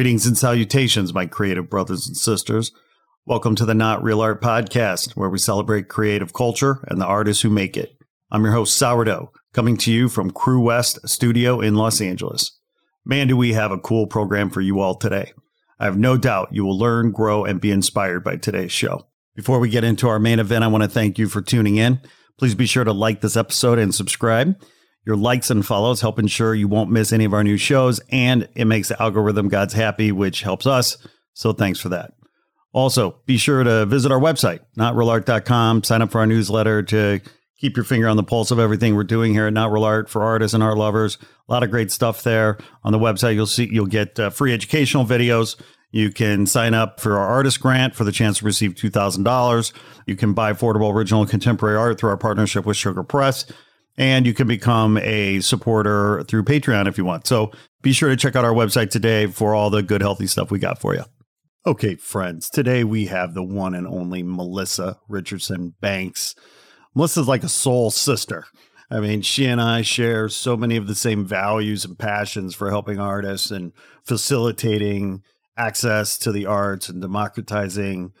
Greetings and salutations, my creative brothers and sisters. Welcome to the Not Real Art Podcast, where we celebrate creative culture and the artists who make it. I'm your host, Sourdough, coming to you from Crewest Studio in Los Angeles. Man, do we have a cool program for you all today. I have no doubt you will learn, grow, and be inspired by today's show. Before we get into our main event, I want to thank you for tuning in. Please be sure to like this episode and subscribe. Your likes and follows help ensure you won't miss any of our new shows, and it makes the algorithm gods happy, which helps us. So thanks for that. Also, be sure to visit our website, notrealart.com, sign up for our newsletter to keep your finger on the pulse of everything we're doing here at Not Real Art for artists and art lovers. A lot of great stuff there. On the website, you'll see you'll get uh, free educational videos. You can sign up for our artist grant for the chance to receive $2,000. You can buy affordable original contemporary art through our partnership with Sugar Press and you can become a supporter through Patreon if you want. So be sure to check out our website today for all the good, healthy stuff we got for you. Okay, friends, today we have the one and only Melissa Richardson Banks. Melissa's like a soul sister. I mean, she and I share so many of the same values and passions for helping artists and facilitating access to the arts and democratizing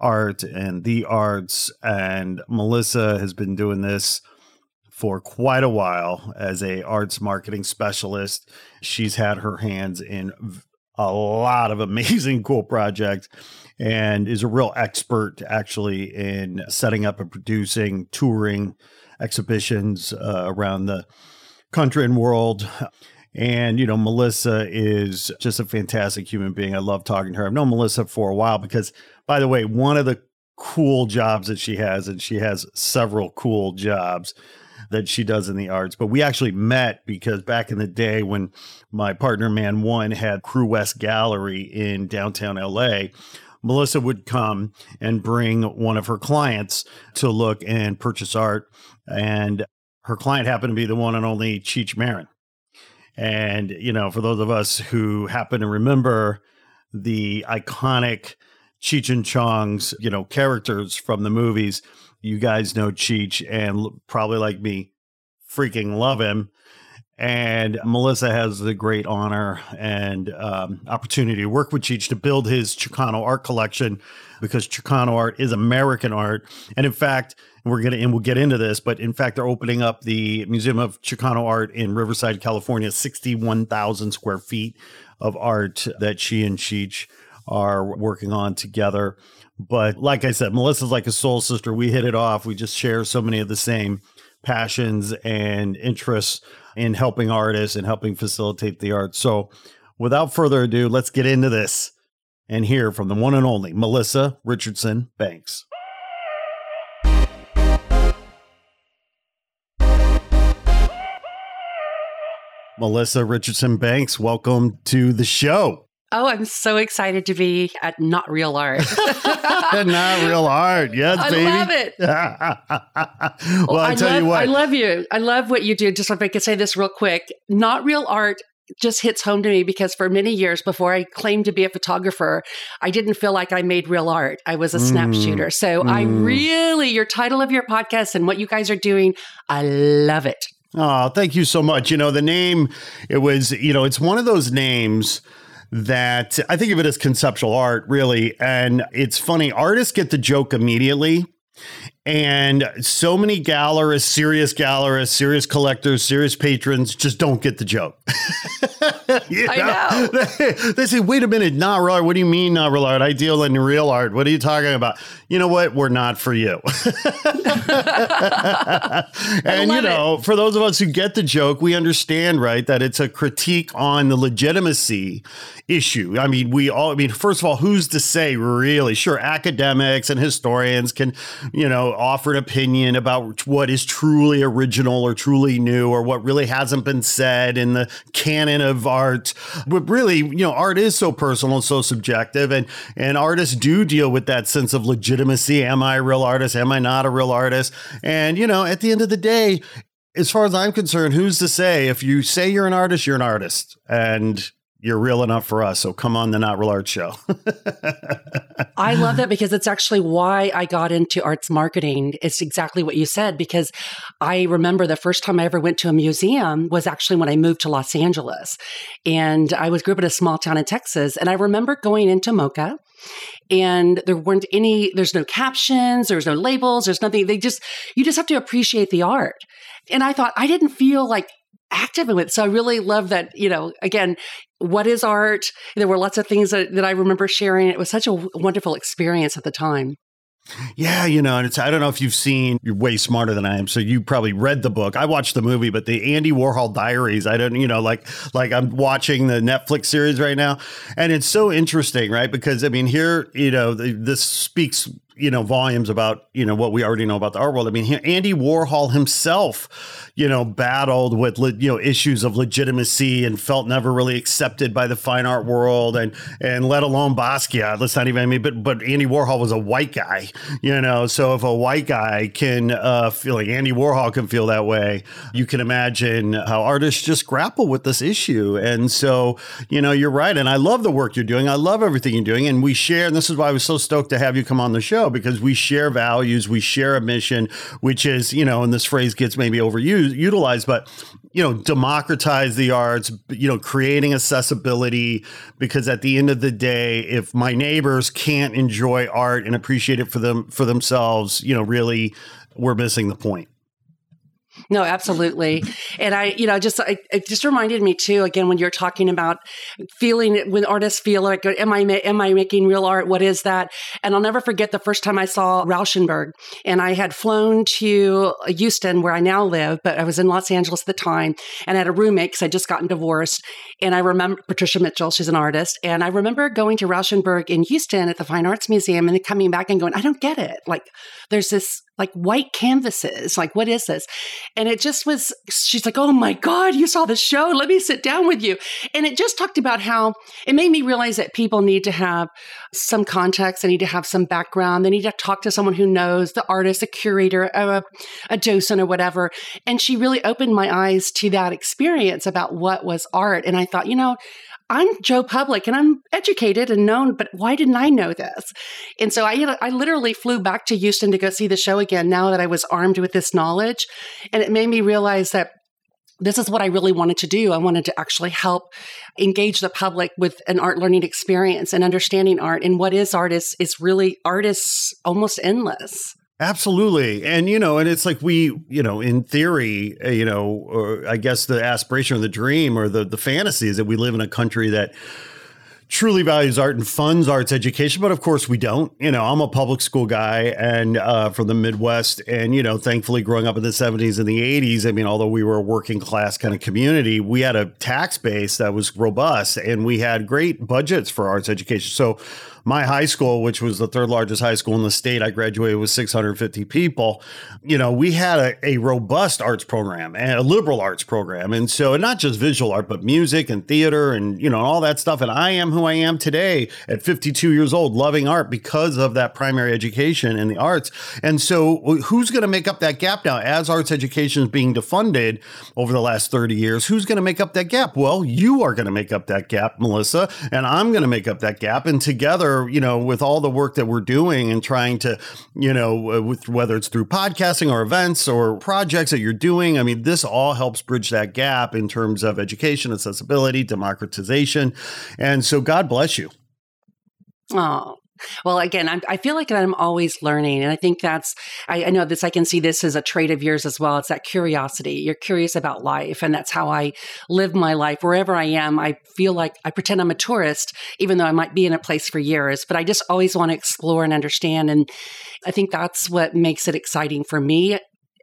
art and the arts. And Melissa has been doing this for quite a while as a arts marketing specialist. She's had her hands in a lot of amazing cool projects and is a real expert actually in setting up and producing touring exhibitions uh, around the country and world. And, you know, Melissa is just a fantastic human being. I love talking to her. I've known Melissa for a while because, by the way, one of the cool jobs that she has, and she has several cool jobs, that she does in the arts. But we actually met because back in the day when my partner Man One had Crewest Gallery in downtown LA, Melissa would come and bring one of her clients to look and purchase art. And her client happened to be the one and only Cheech Marin. And, you know, for those of us who happen to remember the iconic Cheech and Chong's, you know, characters from the movies, you guys know Cheech and probably like me, freaking love him. And Melissa has the great honor and um, opportunity to work with Cheech to build his Chicano art collection because Chicano art is American art. And in fact, we're gonna and we'll get into this, but in fact, they're opening up the Museum of Chicano Art in Riverside, California, sixty-one thousand square feet of art that she and Cheech are working on together. But like I said, Melissa's like a soul sister. We hit it off. We just share so many of the same passions and interests in helping artists and helping facilitate the arts. So without further ado, let's get into this and hear from the one and only Melissa Richardson Banks. Melissa Richardson Banks, welcome to the show. Oh, I'm so excited to be at Not Real Art. Not real art. Yes, I baby. love it. well, I, tell love, you what. I love you. I love what you do. Just if I could say this real quick Not Real Art just hits home to me because for many years before I claimed to be a photographer, I didn't feel like I made real art. I was a mm. So mm. I really, your title of your podcast and what you guys are doing, I love it. Oh, thank you so much. You know, the name, it was, you know, it's one of those names that I think of it as conceptual art, really. And it's funny, artists get the joke immediately. And so many gallerists, serious gallerists, serious collectors, serious patrons just don't get the joke. you know? I know. They, they, say, wait a minute, not real art. What do you mean not real art? I deal in real art. What are you talking about? You know what? We're not for you. and, you know, it. for those of us who get the joke, we understand, right, that it's a critique on the legitimacy issue. I mean, we all, I mean, first of all, who's to say, really? Sure, academics and historians can, you know, offer an opinion about what is truly original or truly new or what really hasn't been said in the canon of art. But really, you know, art is so personal and so subjective, and and artists do deal with that sense of legitimacy. Am I a real artist? Am I not a real artist? And you know, at the end of the day, as far as I'm concerned, who's to say if you say you're an artist, you're an artist, and you're real enough for us. So come on the Not Real Art Show. I love that because it's actually why I got into arts marketing. It's exactly what you said because I remember the first time I ever went to a museum was actually when I moved to Los Angeles. And I was grew up in a small town in Texas. And I remember going into MoCA and there weren't any, there's no captions, there's no labels, there's nothing. They just, you just have to appreciate the art. And I thought I didn't feel like active in it. So I really love that, you know, again, what is art? There were lots of things that, that I remember sharing. It was such a wonderful experience at the time. Yeah, you know, and it's I don't know if you've seen you're way smarter than I am, so you probably read the book. I watched the movie, but the Andy Warhol Diaries, I don't, you know, like like I'm watching the Netflix series right now, and it's so interesting, right? Because I mean, here, you know, this speaks you know volumes about you know what we already know about the art world. I mean, Andy Warhol himself, you know, battled with you know issues of legitimacy and felt never really accepted by the fine art world, and and let alone Basquiat. Let's not even I mean, but but Andy Warhol was a white guy, you know. So if a white guy can uh, feel like Andy Warhol can feel that way, you can imagine how artists just grapple with this issue. And so you know, you're right, and I love the work you're doing. I love everything you're doing, and we share. And this is why I was so stoked to have you come on the show because we share values, we share a mission, which is, you know, and this phrase gets maybe overused, utilized, but you know, democratize the arts, you know, creating accessibility because at the end of the day, if my neighbors can't enjoy art and appreciate it for them for themselves, you know, really we're missing the point. No, absolutely. And I, you know, just I, it just reminded me too. Again, when you're talking about feeling, when artists feel like, am I am I making real art? What is that? And I'll never forget the first time I saw Rauschenberg, and I had flown to Houston, where I now live, but I was in Los Angeles at the time, and I had a roommate because I just gotten divorced. And I remember Patricia Mitchell, she's an artist, and I remember going to Rauschenberg in Houston at the Fine Arts Museum, and coming back and going, I don't get it. Like, there's this like white canvases. Like, what is this? And it just was, she's like, oh my God, you saw the show. Let me sit down with you. And it just talked about how it made me realize that people need to have some context. They need to have some background. They need to talk to someone who knows the artist, a curator, a, a docent, or whatever. And she really opened my eyes to that experience about what was art. And I thought, you know, I'm Joe Public and I'm educated and known, but why didn't I know this? And so I, I literally flew back to Houston to go see the show again now that I was armed with this knowledge. And it made me realize that this is what I really wanted to do. I wanted to actually help engage the public with an art learning experience and understanding art. And what is art is, is really art is almost endless. Absolutely. And, you know, and it's like we, you know, in theory, uh, you know, or I guess the aspiration or the dream or the, the fantasy is that we live in a country that truly values art and funds arts education, but of course we don't. You know, I'm a public school guy and uh, from the Midwest, and you know, thankfully, growing up in the 70s and the 80s, I mean, although we were a working class kind of community, we had a tax base that was robust, and we had great budgets for arts education. So my high school, which was the third largest high school in the state, I graduated with 650 people. You know, we had a, a robust arts program and a liberal arts program. And so, not just visual art, but music and theater and, you know, all that stuff. And I am who I am today at 52 years old, loving art because of that primary education in the arts. And so, who's going to make up that gap now as arts education is being defunded over the last 30 years? Who's going to make up that gap? Well, you are going to make up that gap, Melissa, and I'm going to make up that gap. And together, you know, with all the work that we're doing and trying to, you know, with whether it's through podcasting or events or projects that you're doing, I mean, this all helps bridge that gap in terms of education, accessibility, democratization. And so, God bless you. Oh, well, again, I'm, i feel like I'm always learning. And I think that's, I, I, know this, I can see this as a trait of yours as well. It's that curiosity. You're curious about life. And that's how I live my life. Wherever I am, I feel like I pretend I'm a tourist, even though I might be in a place for years, but I just always want to explore and understand. And I think that's what makes it exciting for me uh,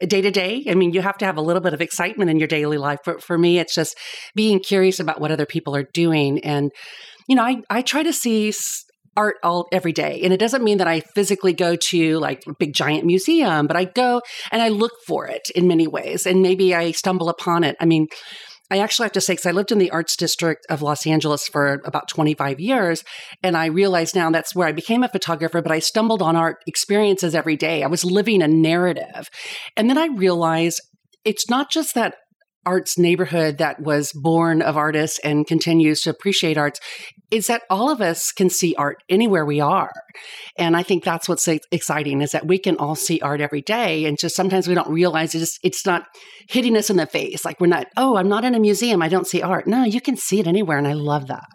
day to day. I mean, you have to have a little bit of excitement in your daily life. But for me, it's just being curious about what other people are doing. And, you know, I, I try to see art all every day. And it doesn't mean that I physically go to like a big giant museum, but I go and I look for it in many ways. And maybe I stumble upon it. I mean, I actually have to say, because I lived in the arts district of Los Angeles for about 25 years. And I realize now that's where I became a photographer, but I stumbled on art experiences every day. I was living a narrative. And then I realized it's not just that arts neighborhood that was born of artists and continues to appreciate arts is that all of us can see art anywhere we are. And I think that's what's exciting is that we can all see art every day. And just sometimes we don't realize it's, it's not hitting us in the face. Like we're not, oh, I'm not in a museum. I don't see art. No, you can see it anywhere. And I love that.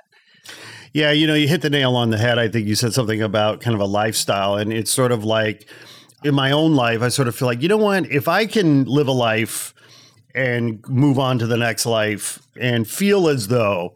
Yeah, you know, you hit the nail on the head. I think you said something about kind of a lifestyle. And it's sort of like in my own life, I sort of feel like, you know what? If I can live a life and move on to the next life and feel as though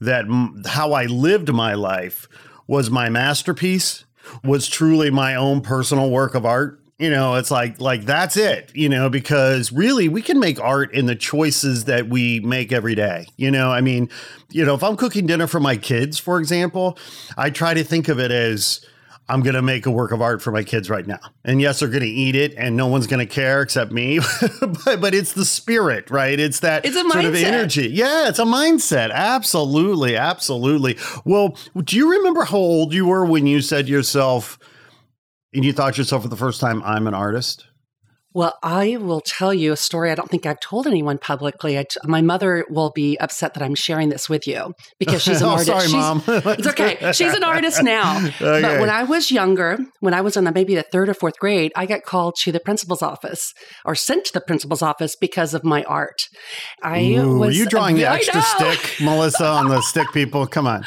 that m- how I lived my life was my masterpiece, was truly my own personal work of art. You know, it's like like that's it, you know, because really we can make art in the choices that we make every day. You know, I mean, you know, if I'm cooking dinner for my kids, for example, I try to think of it as I'm going to make a work of art for my kids right now. And yes, they're going to eat it and no one's going to care except me. but, but it's the spirit, right? It's that it's a sort mindset. of energy. Yeah, it's a mindset. Absolutely. Absolutely. Well, do you remember how old you were when you said to yourself, and you thought to yourself for the first time, I'm an artist? Well, I will tell you a story I don't think I've told anyone publicly. my mother will be upset that I'm sharing this with you because she's an oh, artist. Sorry, she's, mom. it's okay. She's an artist now. Okay. But when I was younger, when I was in the, maybe the third or fourth grade, I got called to the principal's office or sent to the principal's office because of my art. I Ooh, was. Were you drawing the extra stick, Melissa, on the stick people? Come on.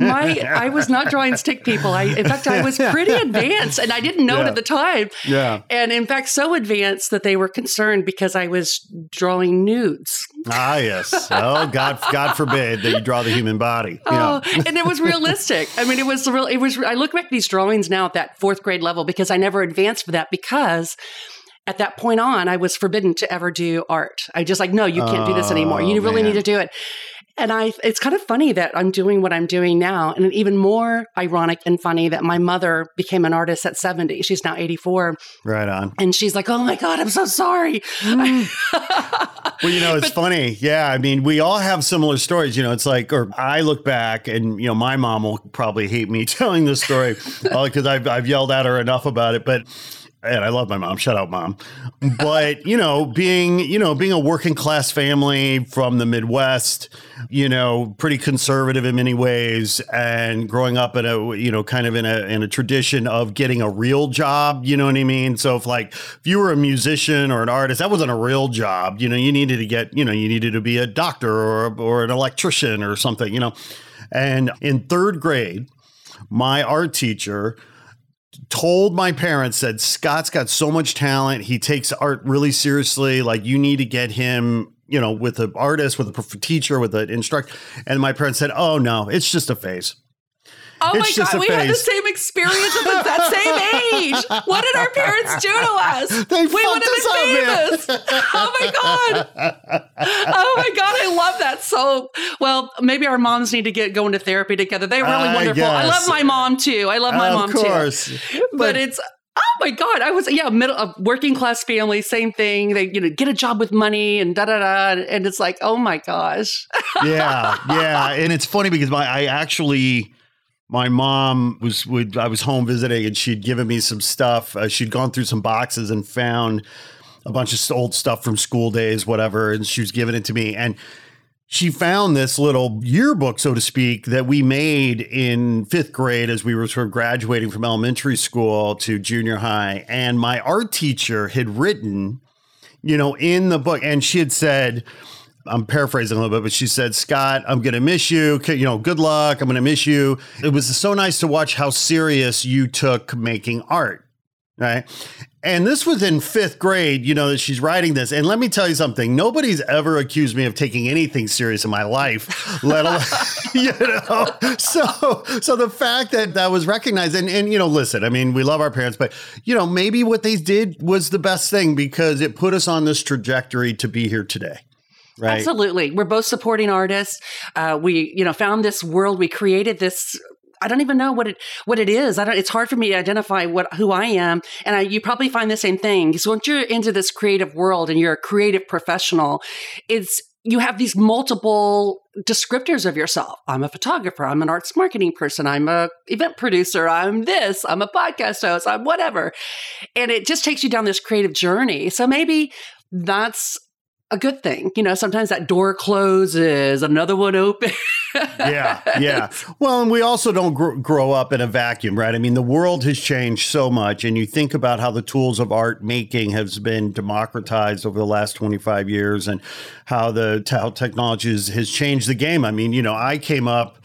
my, I was not drawing stick people. I, in fact, I was pretty advanced, and I didn't know yeah. it at the time. Yeah. And in fact, so advanced that they were concerned because I was drawing nudes. Ah, yes. Oh, God, God forbid that you draw the human body. Oh, yeah. and it was realistic. I mean, it was real. It was. I look back at these drawings now at that fourth grade level because I never advanced for that because at that point on, I was forbidden to ever do art. I just like, no, you can't do this anymore. You oh, really man. need to do it. And I, it's kind of funny that I'm doing what I'm doing now. And even more ironic and funny that my mother became an artist at 70. She's now 84. Right on. And she's like, oh my God, I'm so sorry. Mm. well, you know, it's but, funny. Yeah. I mean, we all have similar stories. You know, it's like, or I look back and, you know, my mom will probably hate me telling this story because I've, I've yelled at her enough about it. But and I love my mom. Shout out, mom. But you know, being you know being a working class family from the Midwest, you know, pretty conservative in many ways, and growing up in a you know kind of in a in a tradition of getting a real job. You know what I mean? So if like if you were a musician or an artist, that wasn't a real job. You know, you needed to get you know you needed to be a doctor or or an electrician or something. You know, and in third grade, my art teacher told my parents said Scott's got so much talent. He takes art really seriously. Like you need to get him, you know, with an artist, with a teacher, with an instructor. And my parents said, "Oh no, it's just a phase." Oh it's my god, we phase. had the same experiences at that same age. What did our parents do to us? They we would fucked us up, have been famous. oh my god! Oh my god! I love that. So well, maybe our moms need to get going to therapy together. They're really I wonderful. I love my mom too. I love my of mom too Of course. but, it's oh my god i was yeah middle a working class family same thing they you know get a job with money and da da da and it's like oh my gosh yeah, yeah, and it's funny because my I actually my mom was would I was home visiting and she'd given me some stuff. Uh, she'd gone through some boxes and found a bunch of old stuff from school days, whatever, and she was giving it to me and. She found this little yearbook, so to speak, that we made in fifth grade as we were sort of graduating from elementary school to junior high. And my art teacher had written, you know, in the book, and she had said, I'm paraphrasing a little bit, but she said, Scott, I'm going to miss you. You know, good luck. I'm going to miss you. It was so nice to watch how serious you took making art. Right. And this was in fifth grade, you know, that she's writing this. And let me tell you something nobody's ever accused me of taking anything serious in my life, let alone, you know. So, so the fact that that was recognized, and, and, you know, listen, I mean, we love our parents, but, you know, maybe what they did was the best thing because it put us on this trajectory to be here today. Right. absolutely we're both supporting artists uh, we you know found this world we created this I don't even know what it what it is. I don't. It's hard for me to identify what who I am, and I, you probably find the same thing. Because once you're into this creative world and you're a creative professional, it's you have these multiple descriptors of yourself. I'm a photographer. I'm an arts marketing person. I'm a event producer. I'm this. I'm a podcast host. I'm whatever, and it just takes you down this creative journey. So maybe that's a good thing. You know, sometimes that door closes, another one opens. yeah, yeah. Well, and we also don't gr- grow up in a vacuum, right? I mean, the world has changed so much, and you think about how the tools of art making has been democratized over the last 25 years, and how the how technology has, has changed the game. I mean, you know, I came up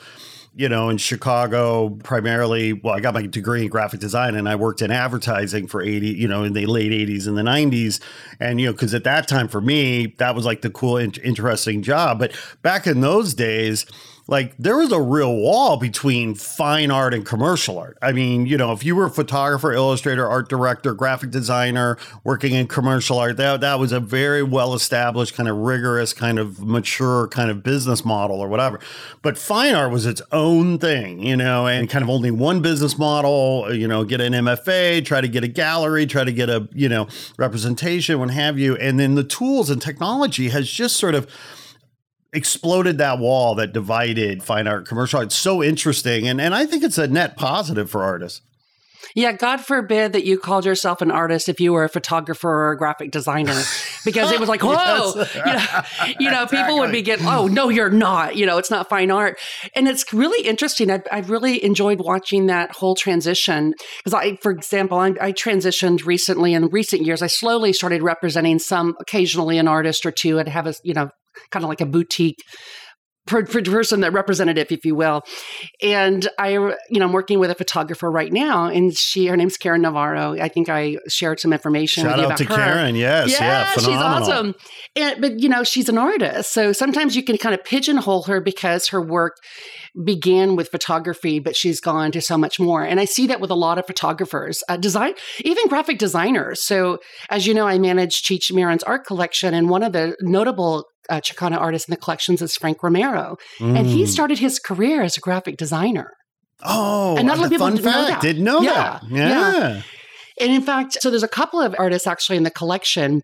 you know, in Chicago, primarily, well, I got my degree in graphic design and I worked in advertising for 80, you know, in the late 80s and the 90s. And, you know, because at that time for me, that was like the cool, in- interesting job. But back in those days, like there was a real wall between fine art and commercial art. I mean, you know, if you were a photographer, illustrator, art director, graphic designer working in commercial art, that that was a very well established kind of rigorous kind of mature kind of business model or whatever. But fine art was its own thing, you know, and kind of only one business model, you know, get an MFA, try to get a gallery, try to get a, you know, representation, what have you. And then the tools and technology has just sort of exploded that wall that divided fine art commercial art. It's so interesting and and I think it's a net positive for artists. Yeah, God forbid that you called yourself an artist if you were a photographer or a graphic designer, because it was like, whoa, Yes. you know, you know people would be getting, oh, no, you're not, you know, it's not fine art. And it's really interesting. I've, I've really enjoyed watching that whole transition. Because I, for example, I, I transitioned recently in recent years. I slowly started representing some, occasionally an artist or two and have a, you know, kind of like a boutique per, per person that representative, if you will. And I, you know, I'm working with a photographer right now, and she, her name's Karen Navarro. I think I shared some information Shout with you out about to her. Karen. Yes, yeah, she's phenomenal. awesome. And, but you know, she's an artist, so sometimes you can kind of pigeonhole her because her work began with photography, but she's gone to so much more. And I see that with a lot of photographers, uh, design, even graphic designers. So, as you know, I manage Cheech Marin's art collection, and one of the notable uh, Chicana artists in the collections is Frank Romero, and he Mm. started his career as a graphic designer. Oh, And not a lot of people fun didn't know fact. that. Didn't know Yeah, that. yeah. yeah. And in fact, so there's a couple of artists actually in the collection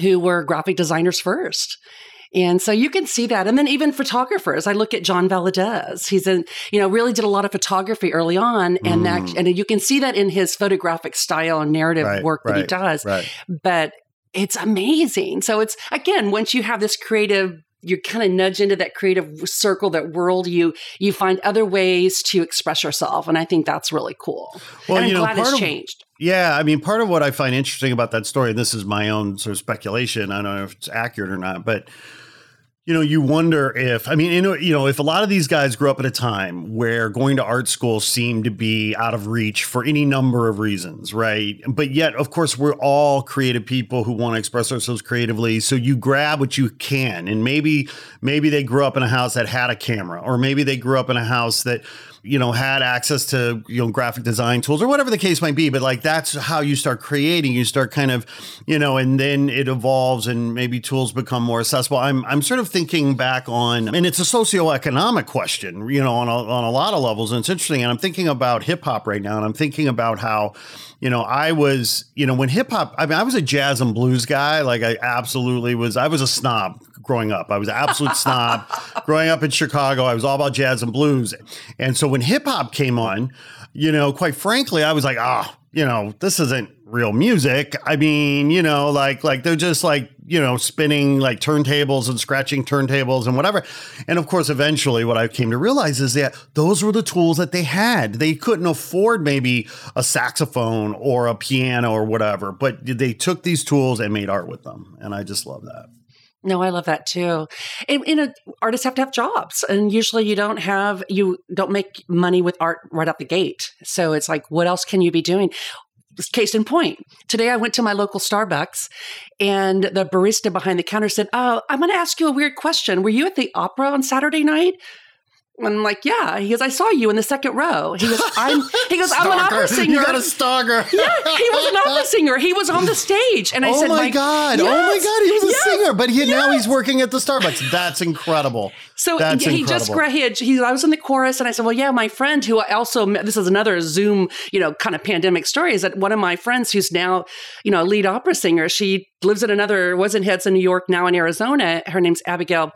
who were graphic designers first. And so you can see that. And then even photographers. I look at John Valadez. He's in, you know, really did a lot of photography early on. And that, Mm. and you can see that in his photographic style and narrative Right, work that he does. Right. But it's amazing. So it's, again, once you have this creative, you kind of nudge into that creative circle, that world, you, you find other ways to express yourself. And I think that's really cool. Well, and I'm you know, glad it's of- changed. Yeah, I mean, part of what I find interesting about that story, and this is my own sort of speculation, I don't know if it's accurate or not, but you know, you wonder if I mean, you know, if a lot of these guys grew up at a time where going to art school seemed to be out of reach for any number of reasons, right? But yet, of course, we're all creative people who want to express ourselves creatively. So you grab what you can, and maybe maybe they grew up in a house that had a camera, or maybe they grew up in a house that you know, had access to, you know, graphic design tools or whatever the case might be. But like that's how you start creating. You start kind of, you know, and then it evolves and maybe tools become more accessible. I'm, I'm sort of thinking back on, and it's a socioeconomic question, you know, on a, on a lot of levels. And it's interesting. And I'm thinking about hip hop right now. And I'm thinking about how, you know, I was, you know, when hip hop, I mean, I was a jazz and blues guy. Like I absolutely was, I was a snob growing up. I was an absolute snob growing up in Chicago. I was all about jazz and blues. And so when hip hop came on, you know, quite frankly, I was like, ah, oh, you know, this isn't real music. I mean, you know, like like they're just like, you know, spinning like turntables and scratching turntables and whatever. And of course, eventually what I came to realize is that those were the tools that they had. They couldn't afford maybe a saxophone or a piano or whatever, but they took these tools and made art with them. And I just love that. No, I love that too. And, know, artists have to have jobs, and usually you don't have you don't make money with art right out the gate. So it's like, what else can you be doing? Case in point, today I went to my local Starbucks, and the barista behind the counter said, "Oh, I'm going to ask you a weird question. Were you at the opera on Saturday night?" I'm like, yeah. He goes, I saw you in the second row. He goes, I'm. He goes, I'm an opera singer. You got a stalker. yeah, he was an opera singer. He was on the stage, and I said, oh said, my god, yes, oh my god, he was a yes, singer, but he yes. now he's working at the Starbucks. That's incredible. So That's he incredible. just he, had, he I was in the chorus, and I said, well, yeah, my friend who I also met, this is another Zoom, you know, kind of pandemic story is that one of my friends who's now, you know, a lead opera singer, she lives in another was in Hudson, New York, now in Arizona. Her name's Abigail.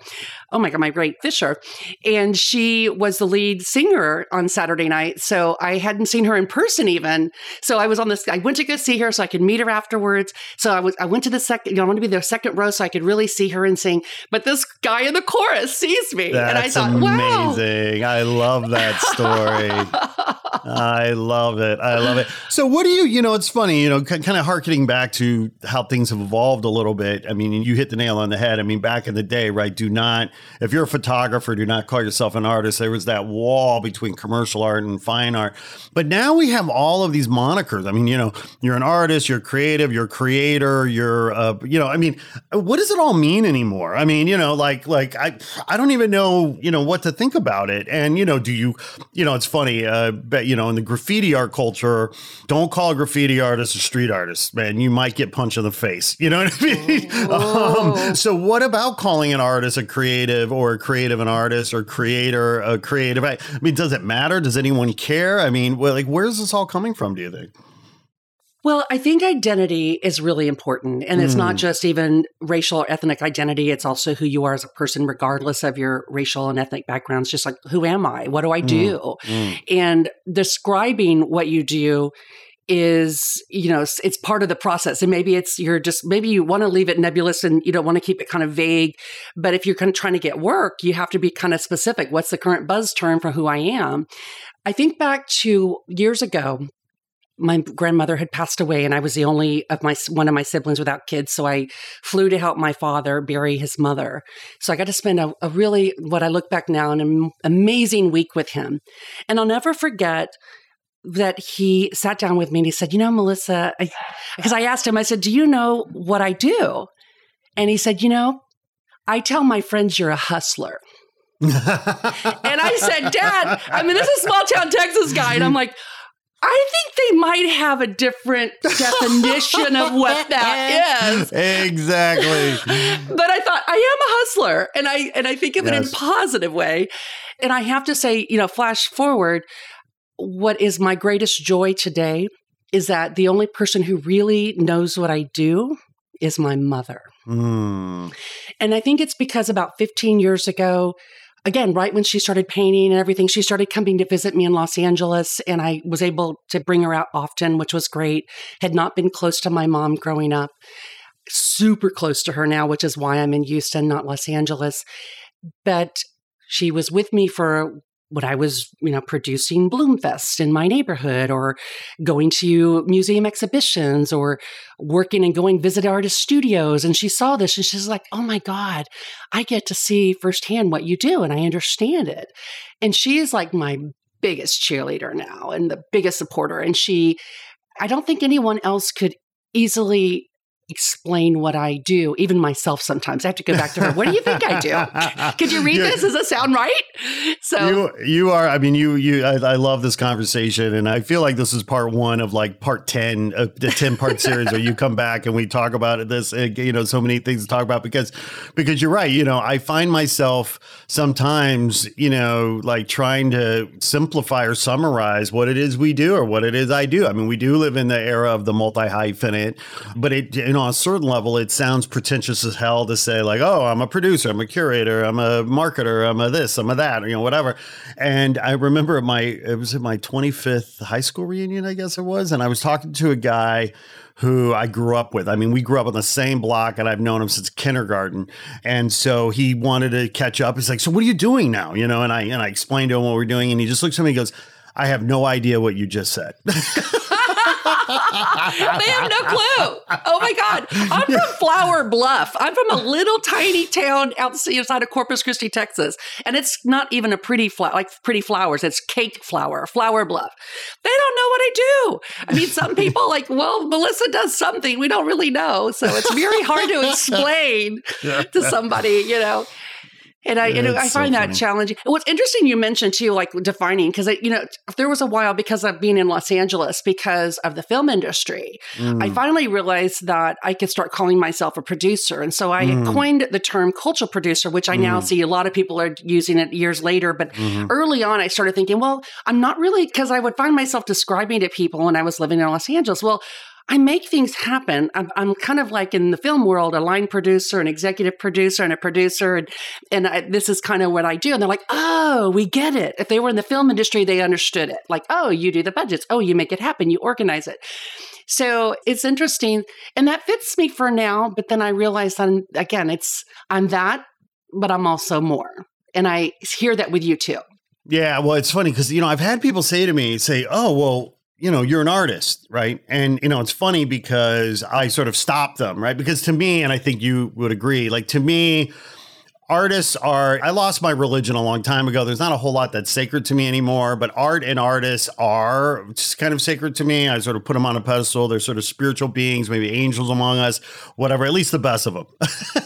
Oh my god, my great Fischer, and she was the lead singer on Saturday night. So I hadn't seen her in person even. So I was on this. I went to go see her so I could meet her afterwards. So I was I went to the second. You know, I wanted to be the second row so I could really see her and sing. But this guy in the chorus sees me, That's and I thought, wow. amazing. I love that story. I love it. I love it. So, what do you, you know, it's funny, you know, kind of harkening back to how things have evolved a little bit. I mean, you hit the nail on the head. I mean, back in the day, right? Do not, if you're a photographer, do not call yourself an artist. There was that wall between commercial art and fine art. But now we have all of these monikers. I mean, you know, you're an artist, you're creative, you're creator, you're, uh, you know, I mean, what does it all mean anymore? I mean, you know, like, like I, I don't even know, you know, what to think about it. And, you know, do you, you know, it's funny, uh, but, you know, in the graffiti art culture, don't call a graffiti artist a street artist, man. You might get punched in the face. You know what I mean? um, so, what about calling an artist a creative or a creative an artist or creator a creative? I mean, does it matter? Does anyone care? I mean, well, like, where's this all coming from, do you think? Well, I think identity is really important. And it's mm. not just even racial or ethnic identity, it's also who you are as a person, regardless of your racial and ethnic backgrounds. Just like, who am I? What do I do? Mm. Mm. And describing what you do is you know it's part of the process and maybe it's you're just maybe you want to leave it nebulous and you don't want to keep it kind of vague but if you're kind of trying to get work you have to be kind of specific what's the current buzz term for who i am i think back to years ago my grandmother had passed away and I was the only of my one of my siblings without kids. So I flew to help my father bury his mother. So I got to spend a, a really, what I look back now, an amazing week with him. And I'll never forget that he sat down with me and he said, You know, Melissa, because I, I asked him, I said, Do you know what I do? And he said, You know, I tell my friends you're a hustler. and I said, Dad, I mean, this is small town Texas guy. And I'm like, I think they might have a different definition of what that is. Exactly. but I thought I am a hustler and I and I think of yes. it in a positive way. And I have to say, you know, flash forward, what is my greatest joy today is that the only person who really knows what I do is my mother. Mm. And I think it's because about 15 years ago, again, right when she started painting and everything, she started coming to visit me in Los Angeles, and I was able to bring her out often, which was great. Had not been close to my mom growing up, super close to her now, which is why I'm in Houston, not Los Angeles. But she was with me for when I was, you know, producing Bloomfest in my neighborhood or going to museum exhibitions or working and going visit artist studios. And she saw this and she's like, oh my God, I get to see firsthand what you do and I understand it. And she is like my biggest cheerleader now and the biggest supporter. And she, I don't think anyone else could easily explain what I do, even myself sometimes. I have to go back to her. What do you think I do? Could you read Yeah. this? Does it sound right? So you you are i mean you you I, I love this conversation and i feel like this is part one of like part 10 of the 10 part series where you come back and we talk about this uh, you know so many things to talk about because because you're right you know i find myself sometimes you know like trying to simplify or summarize what it is we do or what it is i do i mean we do live in the era of the multi hyphenate but it know on a certain level it sounds pretentious as hell to say like oh i'm a producer i'm a curator i'm a marketer i'm a this i'm a that you know whatever and i remember my it was at my 25th high school reunion i guess it was and i was talking to a guy who I grew up with. I mean, we grew up on the same block and I've known him since kindergarten. And so he wanted to catch up. He's like, So what are you doing now? You know, and I and I explained to him what we're doing, and he just looks at me and goes, I have no idea what you just said. they have no clue. Oh my God. I'm from Flour Bluff. I'm from a little tiny town outside of Corpus Christi, Texas. And it's not even a pretty flower, like pretty flowers. It's cake flour, Flour Bluff. They don't know what I do. I mean, some people like, well, Melissa does something. We don't really know. So it's very hard to explain to somebody, you know. And I, know, I That's so find that funny. challenging. And What's interesting, you mentioned too, like defining, because you know, there was a while because of being in Los Angeles, because of the film industry, I Mm, finally realized that I could start calling myself a producer, and so I Mm. coined the term cultural producer, which I now Mm. see a lot of people are using it years later. But mhm. early on, I started thinking, well, I'm not really because I would find myself describing to people when I was living in Los Angeles. Well, I make things happen. I'm, I'm kind of like in the film world, a line producer, an executive producer, and a producer, and and I, this is kind of what I do. And they're like, "Oh, we get it." If they were in the film industry, they understood it. Like, "Oh, you do the budgets. Oh, you make it happen. You organize it." So it's interesting, and that fits me for now. But then I realized, I'm, again, it's I'm that, but I'm also more, and I hear that with you too. Yeah, well, it's funny because you know I've had people say to me, say, "Oh, well, you know, you're an artist, right?" And you know, it's funny because I sort of stop them, right? Because to me, and I think you would agree, like to me, artists are. I lost my religion a long time ago. There's not a whole lot that's sacred to me anymore, but art and artists are just kind of sacred to me. I sort of put them on a pedestal. They're sort of spiritual beings, maybe angels among us, whatever. At least the best of them.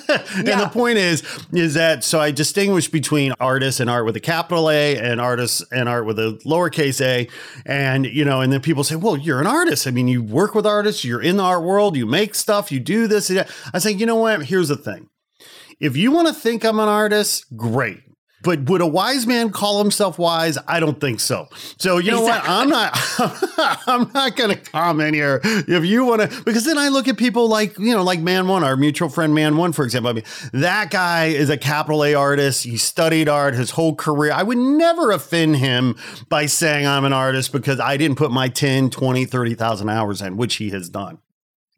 and the point is, is that so I distinguish between artists and art with a capital A and artists and art with a lowercase a. And, you know, and then people say, well, you're an artist. I mean, you work with artists, you're in the art world, you make stuff, you do this. and that." I say, you know what? Here's the thing. If you want to think I'm an artist, great. But would a wise man call himself wise? I don't think so. So you know Exactly. what? I'm not. I'm not going to comment here. If you want to, because then I look at people like you know, like Man One, our mutual friend Man One, for example. I mean, that guy is a capital A artist. He studied art his whole career. I would never offend him by saying I'm an artist because I didn't put my 10, 20, 30,000 hours in, which he has done.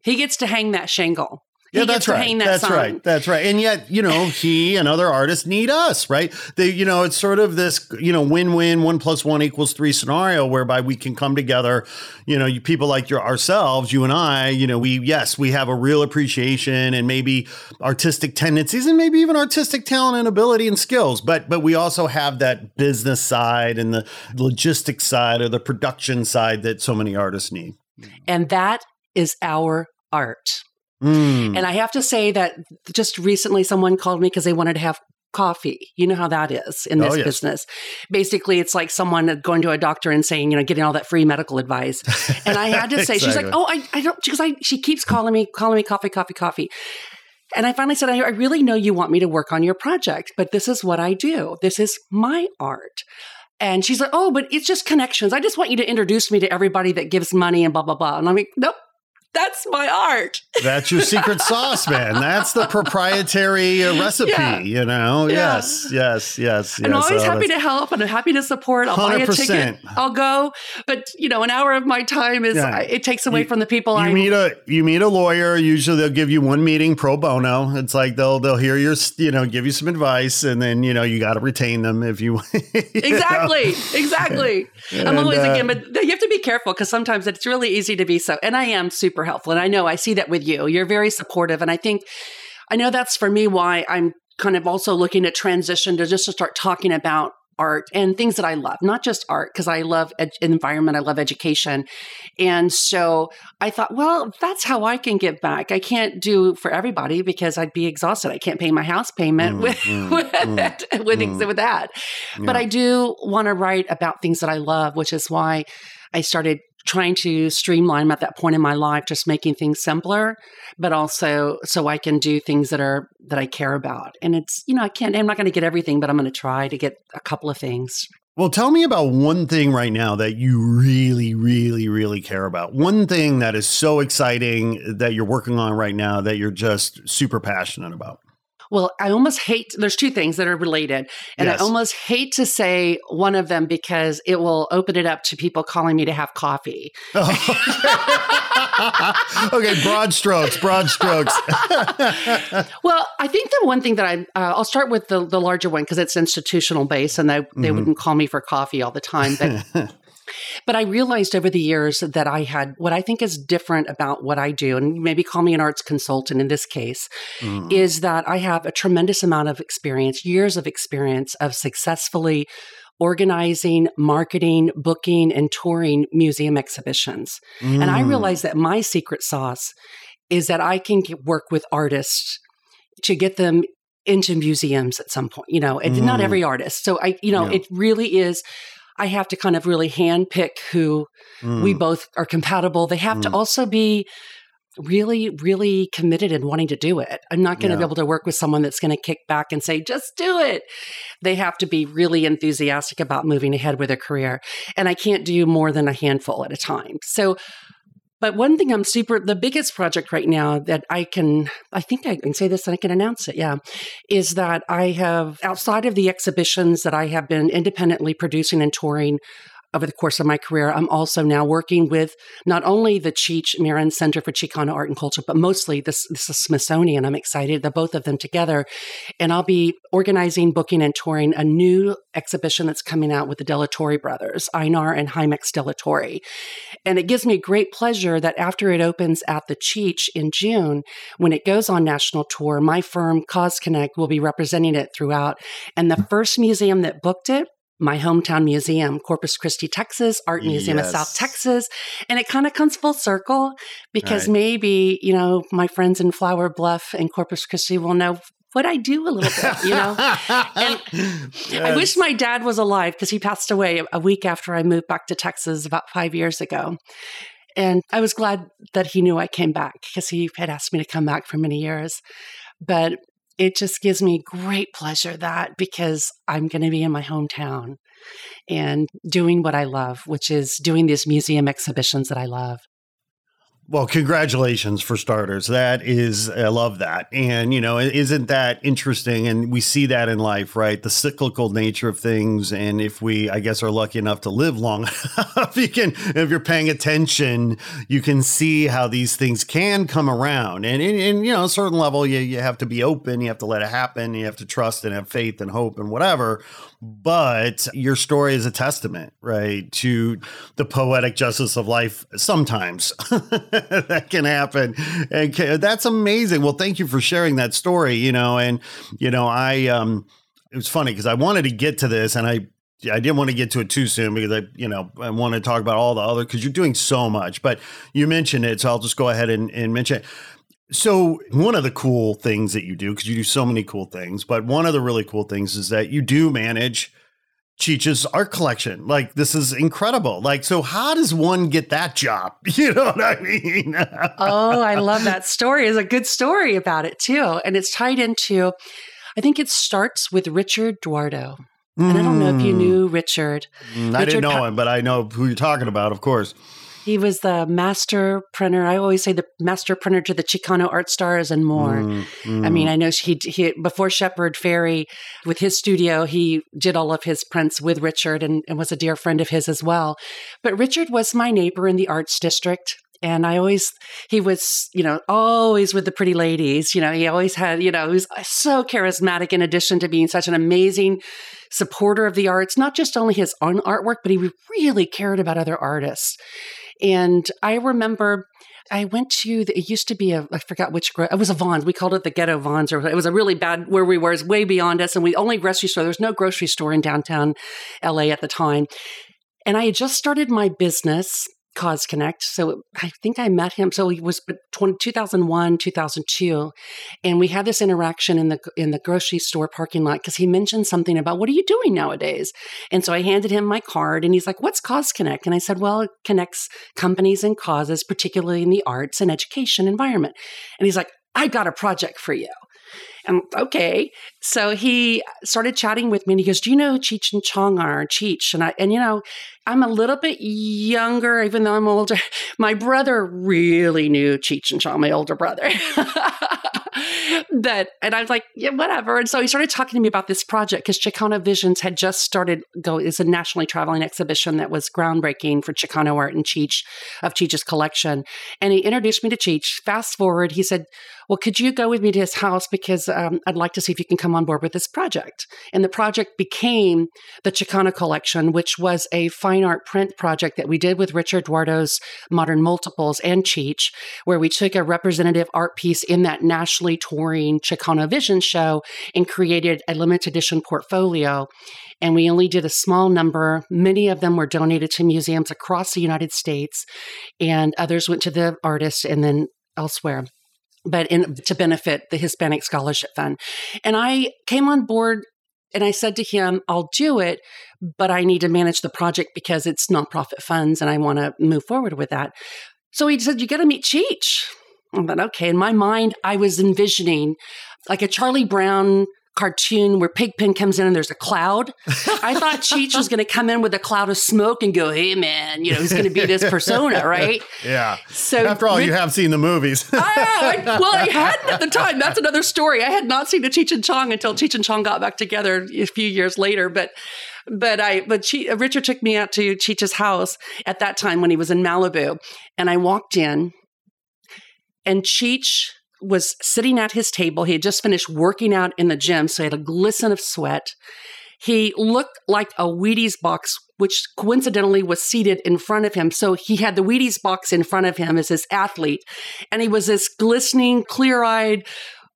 He gets to hang that shingle. Yeah, that's right. that that's sign. right. That's right. And yet, you know, he and other artists need us, right? They, you know, it's sort of this, you know, win-win, one plus one equals three scenario whereby we can come together. You know, you people like your ourselves, you and I. You know, we yes, we have a real appreciation and maybe artistic tendencies and maybe even artistic talent and ability and skills. But but we also have that business side and the logistics side or the production side that so many artists need. And that is our art. Mm. And I have to say that just recently someone called me because they wanted to have coffee. You know how that is in Oh, this yes. business. Basically, it's like someone going to a doctor and saying, you know, getting all that free medical advice. And I had to say, she's like, oh, I, I don't, because I, she keeps calling me, calling me coffee, coffee, coffee. And I finally said, I, I really know you want me to work on your project, but this is what I do. This is my art. And she's like, oh, but it's just connections. I just want you to introduce me to everybody that gives money and blah, blah, blah. And I'm like, nope, that's my art. That's your secret sauce, man. That's the proprietary uh, recipe, Yeah. you know? Yeah. Yes, yes, yes, yes. I'm always Oh, happy to help and I'm happy to support. I'll buy a 100%. ticket. I'll go. But, you know, an hour of my time is, Yeah. It takes away You- from the people You I meet a you meet a lawyer. Usually they'll give you one meeting pro bono. It's like they'll they'll hear your you know give you some advice, and then you know you got to retain them if you you know? Exactly. Exactly. I'm always uh, again, but you have to be careful because sometimes it's really easy to be so. And I am super helpful. And I know I see that with you. You're very supportive. And I think, I know that's for me why I'm kind of also looking at transition to just to start talking about art and things that I love, not just art, because I love ed- environment, I love education. And so I thought, well, that's how I can give back. I can't do for everybody because I'd be exhausted. I can't pay my house payment Mm, with, mm, with, mm, with, mm. with that. But I do want to write about things that I love, which is why I started trying to streamline at that point in my life, just making things simpler, but also so I can do things that are that I care about. And it's, you know, I can't I'm not going to get everything, but I'm going to try to get a couple of things. Well, tell me about one thing right now that you really, really, really care about. One thing that is so exciting that you're working on right now that you're just super passionate about. Well, I almost hate there's two things that are related. And Yes. I almost hate to say one of them because it will open it up to people calling me to have coffee. okay, broad strokes, broad strokes. Well, I think the one thing that I uh, I'll start with the the larger one because it's institutional based, and they they Mhm. wouldn't call me for coffee all the time. But but I realized over the years that I had what I think is different about what I do, and maybe call me an arts consultant in this case, Mm. is that I have a tremendous amount of experience, years of experience of successfully organizing, marketing, booking, and touring museum exhibitions. And I Mm. realized that my secret sauce is that I can get, work with artists to get them into museums at some point. You know, it's not Mm. every artist. So I, you know, Yeah. it really is. I have to kind of really handpick who we Mm. both are compatible. They have to Mm. also be really, really committed and wanting to do it. I'm not going to Yeah. be able to work with someone that's going to kick back and say, just do it. They have to be really enthusiastic about moving ahead with their career. And I can't do more than a handful at a time. So, but one thing I'm super, the biggest project right now that I can, I think I can say this and I can announce it, yeah, is that I have, outside of the exhibitions that I have been independently producing and touring over the course of my career, I'm also now working with not only the Cheech Marin Center for Chicano Art and Culture, but mostly this, this is Smithsonian. I'm excited that both of them together. And I'll be organizing, booking, and touring a new exhibition that's coming out with the Delatorre brothers, Einar and Jamex Delatorre. And it gives me great pleasure that after it opens at the Cheech in June, when it goes on national tour, my firm Cause Connect will be representing it throughout. And the first museum that booked it my hometown museum, Corpus Christi, Texas, Art Museum of South Texas. And it kind of comes full circle because Right. maybe, you know, my friends in Flour Bluff and Corpus Christi will know what I do a little bit, you know? I wish my dad was alive because he passed away a week after I moved back to Texas about five years ago. And I was glad that he knew I came back because he had asked me to come back for many years. But it just gives me great pleasure that because I'm going to be in my hometown and doing what I love, which is doing these museum exhibitions that I love. Well, congratulations for starters. That is, I love that. And, you know, isn't that interesting? And we see that in life, right? The cyclical nature of things. And if we, I guess, are lucky enough to live long enough, you can, if you're paying attention, you can see how these things can come around. And, and, and you know, a certain level, you, you have to be open, you have to let it happen, you have to trust and have faith and hope and whatever. But your story is a testament, right, to the poetic justice of life sometimes. that can happen. And that's amazing. Well, thank you for sharing that story, you know, and you know, I um it was funny because I wanted to get to this and I I didn't want to get to it too soon because I, you know, I want to talk about all the other because you're doing so much. But you mentioned it, so I'll just go ahead and, and mention it. So one of the cool things that you do, because you do so many cool things, but one of the really cool things is that you do manage Cheech's art collection. Like this is incredible. Like, so how does one get that job? You know what I mean? oh, I love that story. It's a good story about it too. And it's tied into, I think it starts with Richard Duardo. And I don't know if you Mm. knew Richard. Mm, I Richard didn't know him, but I know who you're talking about, of course. He was the master printer. I always say the master printer to the Chicano art stars and more. Mm, I mm. mean, I know he, he before Shepard Fairey, with his studio, he did all of his prints with Richard and, and was a dear friend of his as well. But Richard was my neighbor in the arts district. And I always, he was, you know, always with the pretty ladies. You know, he always had, you know, he was so charismatic in addition to being such an amazing supporter of the arts, not just only his own artwork, but he really cared about other artists. And I remember I went to the, it used to be a I forgot which it was a Vons. We called it the ghetto Vons, or it was a really bad where we were. Was way beyond us, and we only grocery store. There was no grocery store in downtown LA at the time, and I had just started my business Cause Connect. So I think I met him. So he was 2001, 2002, and we had this interaction in the in the grocery store parking lot because he mentioned something about what are you doing nowadays. And so I handed him my card, and he's like, "What's Cause Connect?" And I said, "Well, it connects companies and causes, particularly in the arts and education environment." And he's like, "I got a project for you." And okay. So he started chatting with me and he goes, Do you know Cheech and Chong are Cheech? And I and you know, I'm a little bit younger, even though I'm older. My brother really knew Cheech and Chong, my older brother. that and I was like, yeah, whatever. And so he started talking to me about this project because Chicano Visions had just started go is a nationally traveling exhibition that was groundbreaking for Chicano art and Cheech of Cheech's collection. And he introduced me to Cheech. Fast forward, he said, Well, could you go with me to his house because um, I'd like to see if you can come on board with this project. And the project became the Chicano collection, which was a fine art print project that we did with Richard Duardo's Modern Multiples and Cheech, where we took a representative art piece in that touring Chicano Vision show and created a limited edition portfolio. And we only did a small number. Many of them were donated to museums across the United States, and others went to the artist and then elsewhere but in, to benefit the Hispanic Scholarship Fund. And I came on board and I said to him, I'll do it, but I need to manage the project because it's nonprofit funds and I want to move forward with that. So he said, You got to meet Cheech. I thought, okay. In my mind, I was envisioning like a Charlie Brown cartoon where Pigpen comes in and there's a cloud. I thought Cheech was going to come in with a cloud of smoke and go, "Hey, man, you know, he's going to be this persona, right?" Yeah. So after all, you have seen the movies. I, well, I hadn't at the time. That's another story. I had not seen the Cheech and Chong until Cheech and Chong got back together a few years later, but. But I, but che- Richard took me out to Cheech's house at that time when he was in Malibu, and I walked in, and Cheech was sitting at his table. He had just finished working out in the gym, so he had a glisten of sweat. He looked like a Wheaties box, which coincidentally was seated in front of him. So he had the Wheaties box in front of him as his athlete. And he was this glistening, clear eyed,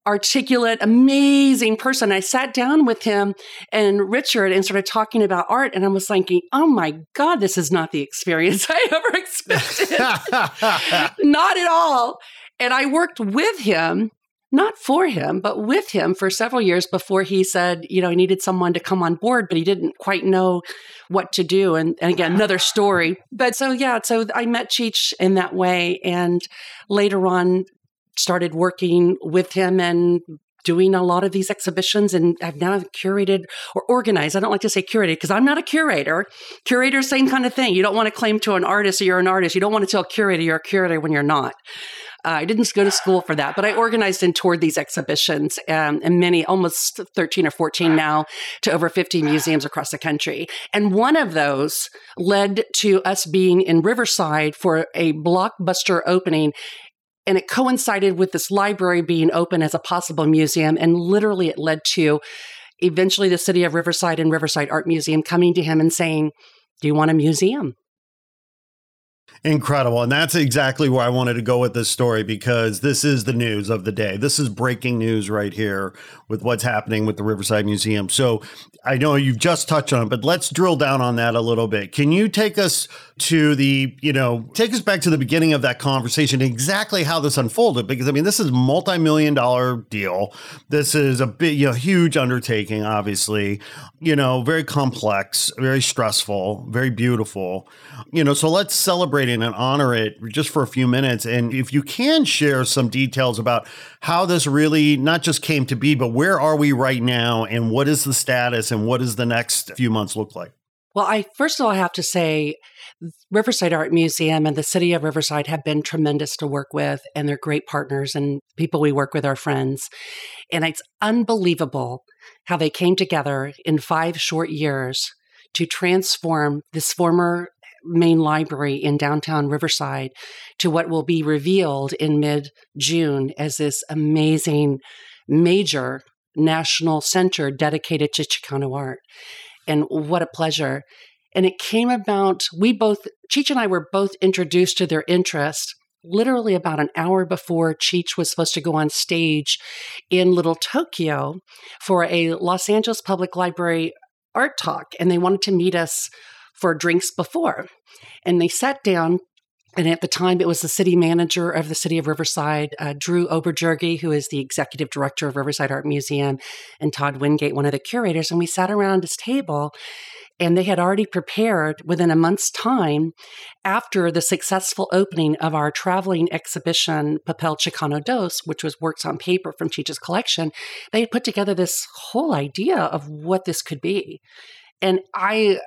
articulate, amazing person. I sat down with him and Richard and started talking about art. And I was thinking, oh my God, this is not the experience I ever expected. not at all. And I worked with him, not for him, but with him for several years before he said, you know, he needed someone to come on board, but he didn't quite know what to do. And, and again, another story. But so, yeah, so I met Cheech in that way. And later on, started working with him and doing a lot of these exhibitions and I've now curated or organized. I don't like to say curated because I'm not a curator. Curator, same kind of thing. You don't want to claim to an artist or you're an artist. You don't want to tell a curator you're a curator when you're not. Uh, I didn't go to school for that, but I organized and toured these exhibitions um, and many, almost 13 or 14 now, to over 50 museums across the country. And one of those led to us being in Riverside for a blockbuster opening and it coincided with this library being open as a possible museum and literally it led to eventually the city of riverside and riverside art museum coming to him and saying do you want a museum Incredible. And that's exactly where I wanted to go with this story because this is the news of the day. This is breaking news right here with what's happening with the Riverside Museum. So I know you've just touched on it, but let's drill down on that a little bit. Can you take us to the, you know, take us back to the beginning of that conversation, exactly how this unfolded? Because I mean, this is a multi million dollar deal. This is a big, you know, huge undertaking, obviously, you know, very complex, very stressful, very beautiful, you know, so let's celebrate it and honor it just for a few minutes. And if you can share some details about how this really not just came to be, but where are we right now and what is the status and what does the next few months look like? Well, I first of all have to say Riverside Art Museum and the city of Riverside have been tremendous to work with, and they're great partners and people we work with are friends. And it's unbelievable how they came together in five short years to transform this former main library in downtown Riverside to what will be revealed in mid June as this amazing major national center dedicated to Chicano art. And what a pleasure. And it came about, we both, Cheech and I were both introduced to their interest literally about an hour before Cheech was supposed to go on stage in Little Tokyo for a Los Angeles Public Library art talk. And they wanted to meet us for drinks before. And they sat down and at the time, it was the city manager of the city of Riverside, uh, Drew Oberjuerge, who is the executive director of Riverside Art Museum, and Todd Wingate, one of the curators. And we sat around his table, and they had already prepared within a month's time after the successful opening of our traveling exhibition, Papel Chicano Dos, which was works on paper from Cheech's collection. They had put together this whole idea of what this could be. And I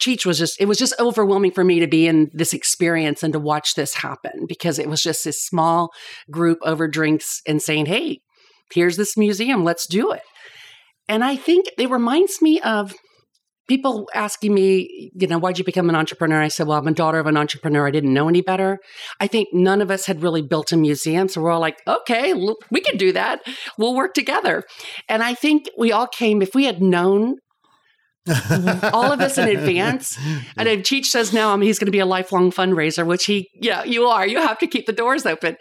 Cheech was just, it was just overwhelming for me to be in this experience and to watch this happen because it was just this small group over drinks and saying, hey, here's this museum, let's do it. And I think it reminds me of people asking me, you know, why'd you become an entrepreneur? I said, well, I'm a daughter of an entrepreneur. I didn't know any better. I think none of us had really built a museum. So we're all like, okay, we can do that. We'll work together. And I think we all came, if we had known all of this in advance. And if Cheech says now um, he's going to be a lifelong fundraiser, which he, yeah, you are. You have to keep the doors open.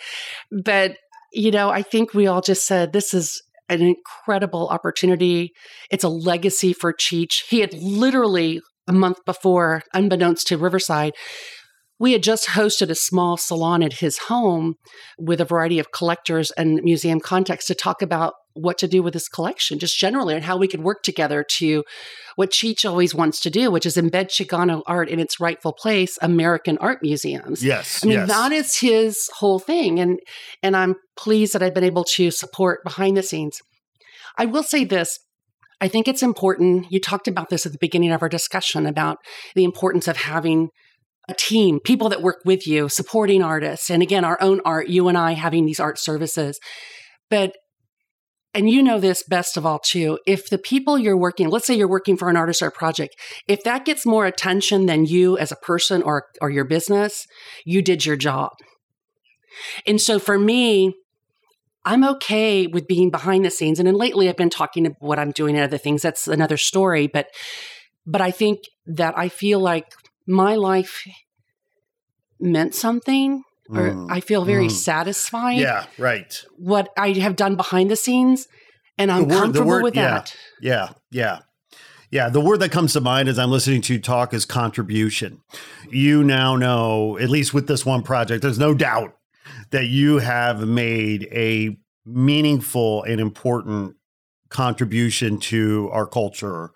But, you know, I think we all just said this is an incredible opportunity. It's a legacy for Cheech. He had literally a month before, unbeknownst to Riverside, we had just hosted a small salon at his home with a variety of collectors and museum contacts to talk about what to do with this collection, just generally, and how we could work together to what Cheech always wants to do, which is embed Chicano art in its rightful place, American art museums. Yes. I mean, yes. that is his whole thing. And and I'm pleased that I've been able to support behind the scenes. I will say this. I think it's important. You talked about this at the beginning of our discussion about the importance of having a team, people that work with you, supporting artists, and again, our own art, you and I having these art services. But and you know this best of all too if the people you're working let's say you're working for an artist or a project if that gets more attention than you as a person or or your business you did your job. And so for me i'm okay with being behind the scenes and then lately i've been talking about what i'm doing and other things. That's another story but but i think that i feel like my life meant something or Mm, I feel very mm. satisfied Yeah, right. what I have done behind the scenes and I'm word- comfortable word- with yeah. that. Yeah, yeah. Yeah, the word that comes to mind as I'm listening to you talk is contribution. You now know, at least with this one project, there's no doubt that you have made a meaningful and important contribution to our culture.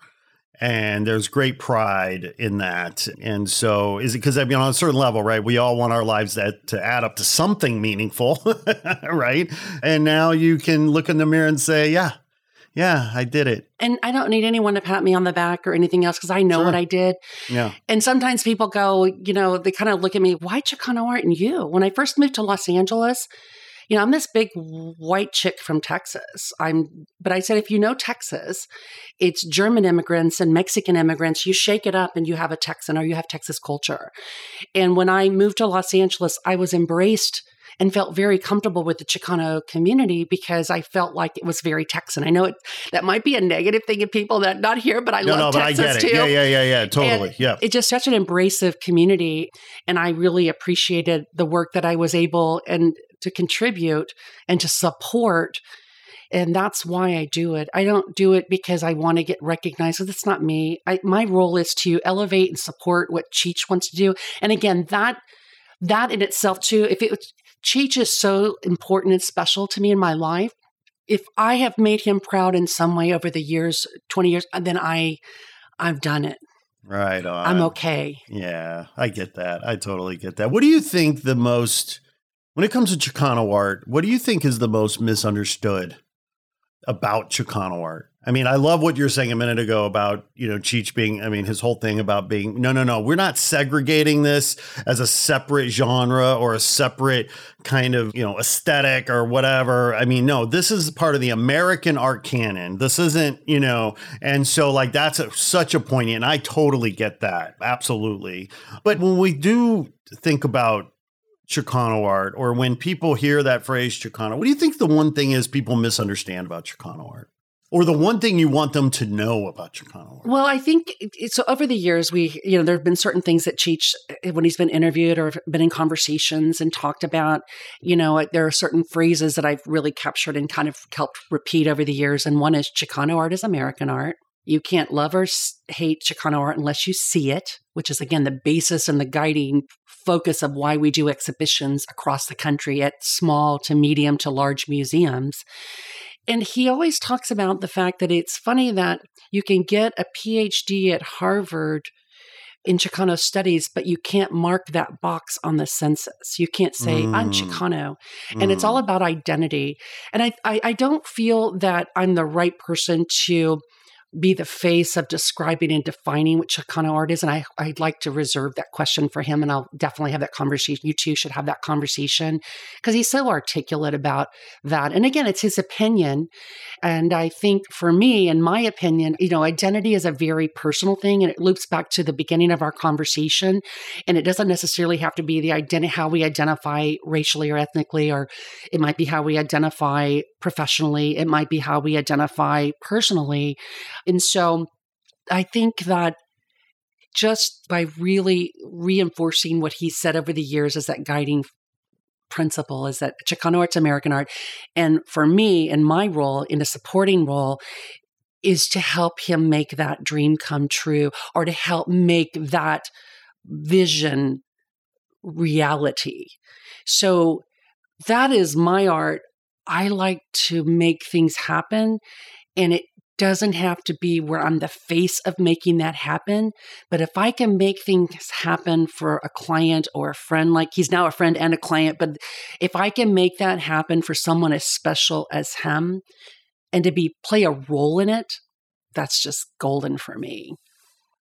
And there's great pride in that. And so, is it because, I mean, on a certain level, right? We all want our lives that to add up to something meaningful, right? And now you can look in the mirror and say, yeah, yeah, I did it. And I don't need anyone to pat me on the back or anything else because I know Sure. what I did. Yeah. And sometimes people go, you know, they kind of look at me, why Chicano art and you? When I first moved to Los Angeles, you know, I'm this big white chick from Texas. I'm, but I said, if you know Texas, it's German immigrants and Mexican immigrants. You shake it up and you have a Texan or you have Texas culture. And when I moved to Los Angeles, I was embraced and felt very comfortable with the Chicano community because I felt like it was very Texan. I know it that might be a negative thing of people that not here, but I no, love no, but Texas I get it. too Yeah, yeah, yeah, yeah. Totally. And yeah. it's just such an embracive community and i really appreciated the work that i was able and to contribute and to support and that's why i do it i don't do it because i want to get recognized that's not me I, my role is to elevate and support what cheech wants to do and again that that in itself too if it cheech is so important and special to me in my life if i have made him proud in some way over the years 20 years then i i've done it Right on. I'm okay. Yeah, I get that. I totally get that. What do you think the most, when it comes to Chicano art, what do you think is the most misunderstood about Chicano art? I mean, I love what you're saying a minute ago about, you know, Cheech being, I mean, his whole thing about being, no, no, no, we're not segregating this as a separate genre or a separate kind of, you know, aesthetic or whatever. I mean, no, this is part of the American art canon. This isn't, you know, and so like that's a, such a poignant, and I totally get that. Absolutely. But when we do think about Chicano art, or when people hear that phrase Chicano, what do you think the one thing is people misunderstand about Chicano art? or the one thing you want them to know about Chicano art? Well, I think so. Over the years, we, you know, there have been certain things that Cheech, eh, when he's been interviewed or been in conversations and talked about, you know, there are certain phrases that I've really captured and kind of helped repeat over the years. And one is Chicano art is American art. You can't love or hate Chicano art unless you see it, which is again the basis and the guiding focus of why we do exhibitions across the country at small to medium to large museums. And he always talks about the fact that it's funny that you can get a PhD at Harvard in Chicano studies, but you can't mark that box on the census. You can't say, mm. I'm Chicano. And mm. it's all mm. about identity. And I, I, I don't feel that I'm the right person to be the face of describing and defining what Chicano art is. And I, I'd like to reserve that question for him. And I'll definitely have that conversation. You two should have that conversation because he's so articulate about that. And again, it's his opinion. And I think for me, in my opinion, you know, identity is a very personal thing and it loops back to the beginning of our conversation. And it doesn't necessarily have to be the identity, how we identify racially or ethnically, or it might be how we identify professionally. It might be how we identify personally. And so I think that just by really reinforcing what he said over the years as that guiding principle is that Chicano art's American art. And for me, in my role, in a supporting role, is to help him make that dream come true or to help make that vision reality. So that is my art. I like to make things happen. And it doesn't have to be where I'm the face of making that happen. But if I can make things happen for a client or a friend, like he's now a friend and a client, but if I can make that happen for someone as special as him and to be play a role in it, that's just golden for me.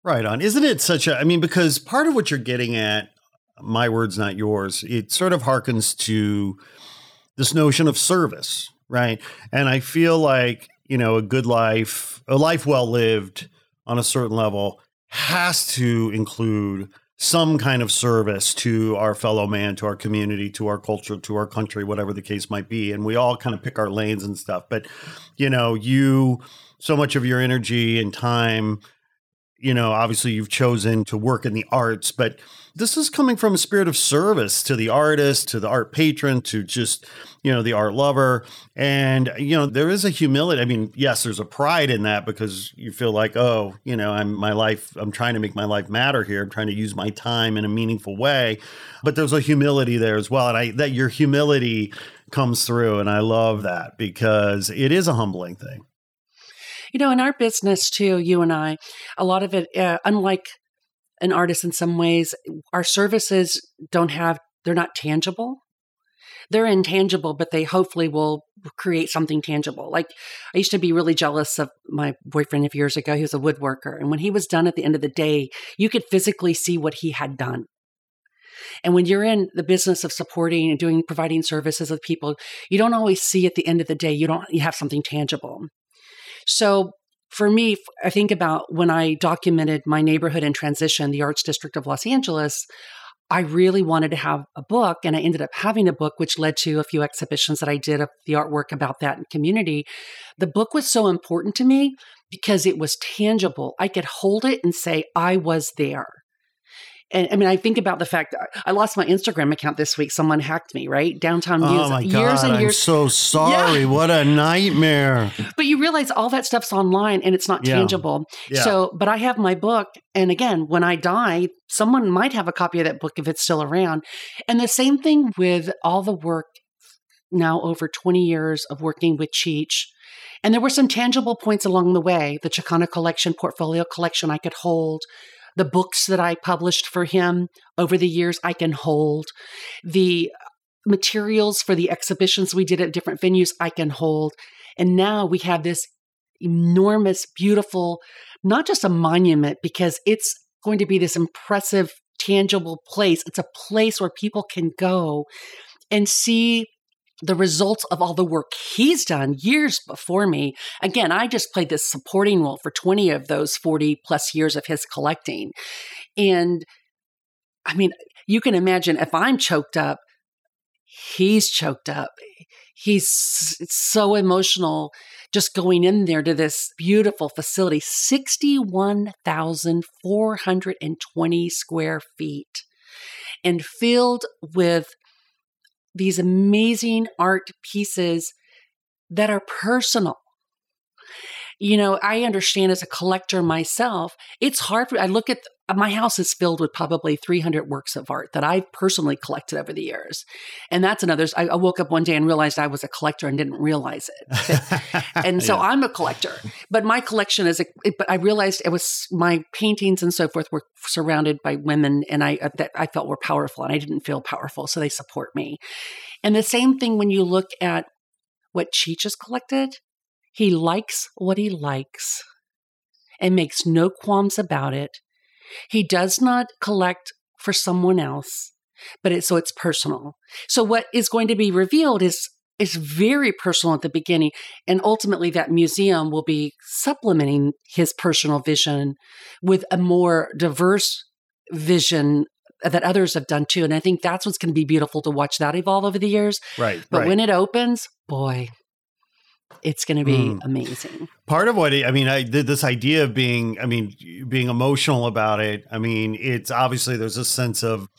Right on. Isn't it such a, I mean, because part of what you're getting at, my words, not yours, it sort of harkens to this notion of service, right? And I feel like you know, a good life, a life well lived on a certain level has to include some kind of service to our fellow man, to our community, to our culture, to our country, whatever the case might be. And we all kind of pick our lanes and stuff. But, you know, you, so much of your energy and time you know, obviously you've chosen to work in the arts, but this is coming from a spirit of service to the artist, to the art patron, to just, you know, the art lover. And, you know, there is a humility. I mean, yes, there's a pride in that because you feel like, oh, you know, I'm my life, I'm trying to make my life matter here. I'm trying to use my time in a meaningful way. But there's a humility there as well. And I that your humility comes through. And I love that because it is a humbling thing. You know, in our business too, you and I, a lot of it, uh, unlike an artist in some ways, our services don't have, they're not tangible. They're intangible, but they hopefully will create something tangible. Like I used to be really jealous of my boyfriend of years ago. He was a woodworker. And when he was done at the end of the day, you could physically see what he had done. And when you're in the business of supporting and doing providing services with people, you don't always see at the end of the day you don't you have something tangible. So for me, I think about when I documented my neighborhood in transition, the Arts District of Los Angeles. I really wanted to have a book, and I ended up having a book, which led to a few exhibitions that I did of the artwork about that community. The book was so important to me because it was tangible. I could hold it and say, I was there. And I mean, I think about the fact I lost my Instagram account this week. Someone hacked me, right? Downtown News. Oh my years God, and years. I'm so sorry. Yeah. What a nightmare. But you realize all that stuff's online and it's not yeah. tangible. Yeah. So, but I have my book. And again, when I die, someone might have a copy of that book if it's still around. And the same thing with all the work now over 20 years of working with Cheech. And there were some tangible points along the way. The Chicana collection, portfolio collection I could hold the books that I published for him over the years, I can hold. The materials for the exhibitions we did at different venues, I can hold. And now we have this enormous, beautiful, not just a monument, because it's going to be this impressive, tangible place. It's a place where people can go and see the results of all the work he's done years before me. Again, I just played this supporting role for 20 of those 40 plus years of his collecting. And I mean, you can imagine if I'm choked up, he's choked up. He's so emotional just going in there to this beautiful facility 61,420 square feet and filled with these amazing art pieces that are personal you know, I understand as a collector myself, it's hard for I look at my house is filled with probably 300 works of art that I've personally collected over the years. And that's another, I, woke up one day and realized I was a collector and didn't realize it. and so yeah. I'm a collector, but my collection is, a, but I realized it was my paintings and so forth were surrounded by women and I, uh, that I felt were powerful and I didn't feel powerful. So they support me. And the same thing when you look at what Cheech has collected, he likes what he likes and makes no qualms about it. He does not collect for someone else, but it's so it's personal. So what is going to be revealed is is very personal at the beginning and ultimately that museum will be supplementing his personal vision with a more diverse vision that others have done too and i think that's what's going to be beautiful to watch that evolve over the years right but right. when it opens boy it's going to be mm. amazing. Part of what I mean, I this idea of being, I mean, being emotional about it. I mean, it's obviously there's a sense of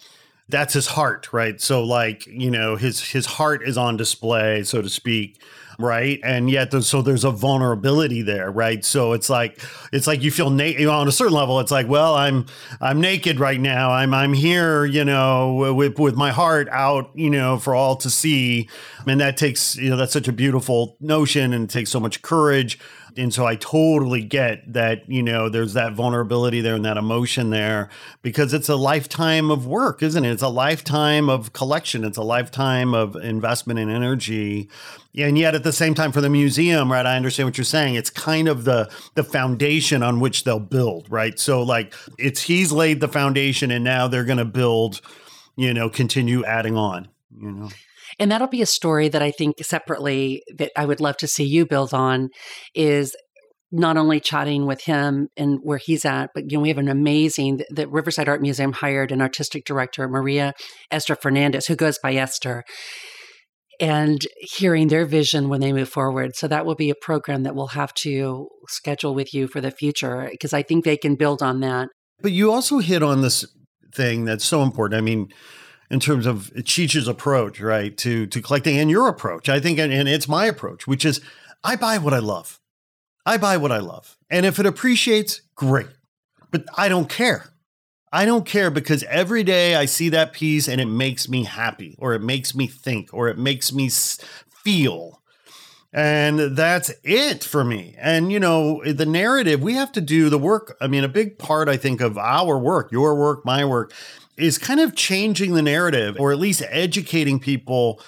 that's his heart, right? So like, you know, his his heart is on display, so to speak right? And yet, there's, so there's a vulnerability there, right? So it's like it's like you feel naked you know, on a certain level. It's like, well, I'm I'm naked right now. I'm I'm here, you know, with with my heart out, you know, for all to see, I and that takes you know that's such a beautiful notion and takes so much courage and so I totally get that, you know, there's that vulnerability there and that emotion there because it's a lifetime of work, isn't it? It's a lifetime of collection, it's a lifetime of investment and energy. And yet at the same time for the museum, right, I understand what you're saying. It's kind of the the foundation on which they'll build, right? So like it's he's laid the foundation and now they're going to build, you know, continue adding on, you know. And that'll be a story that I think separately that I would love to see you build on is not only chatting with him and where he's at, but you know, we have an amazing the Riverside Art Museum hired an artistic director, Maria Esther Fernandez, who goes by Esther. And hearing their vision when they move forward. So that will be a program that we'll have to schedule with you for the future because I think they can build on that. But you also hit on this thing that's so important. I mean, in terms of Cheech's approach, right, to to collecting and your approach. I think, and, and it's my approach, which is I buy what I love. I buy what I love. And if it appreciates, great. But I don't care. I don't care because every day I see that piece and it makes me happy or it makes me think or it makes me feel. And that's it for me. And, you know, the narrative, we have to do the work. I mean, a big part, I think, of our work, your work, my work, is kind of changing the narrative or at least educating people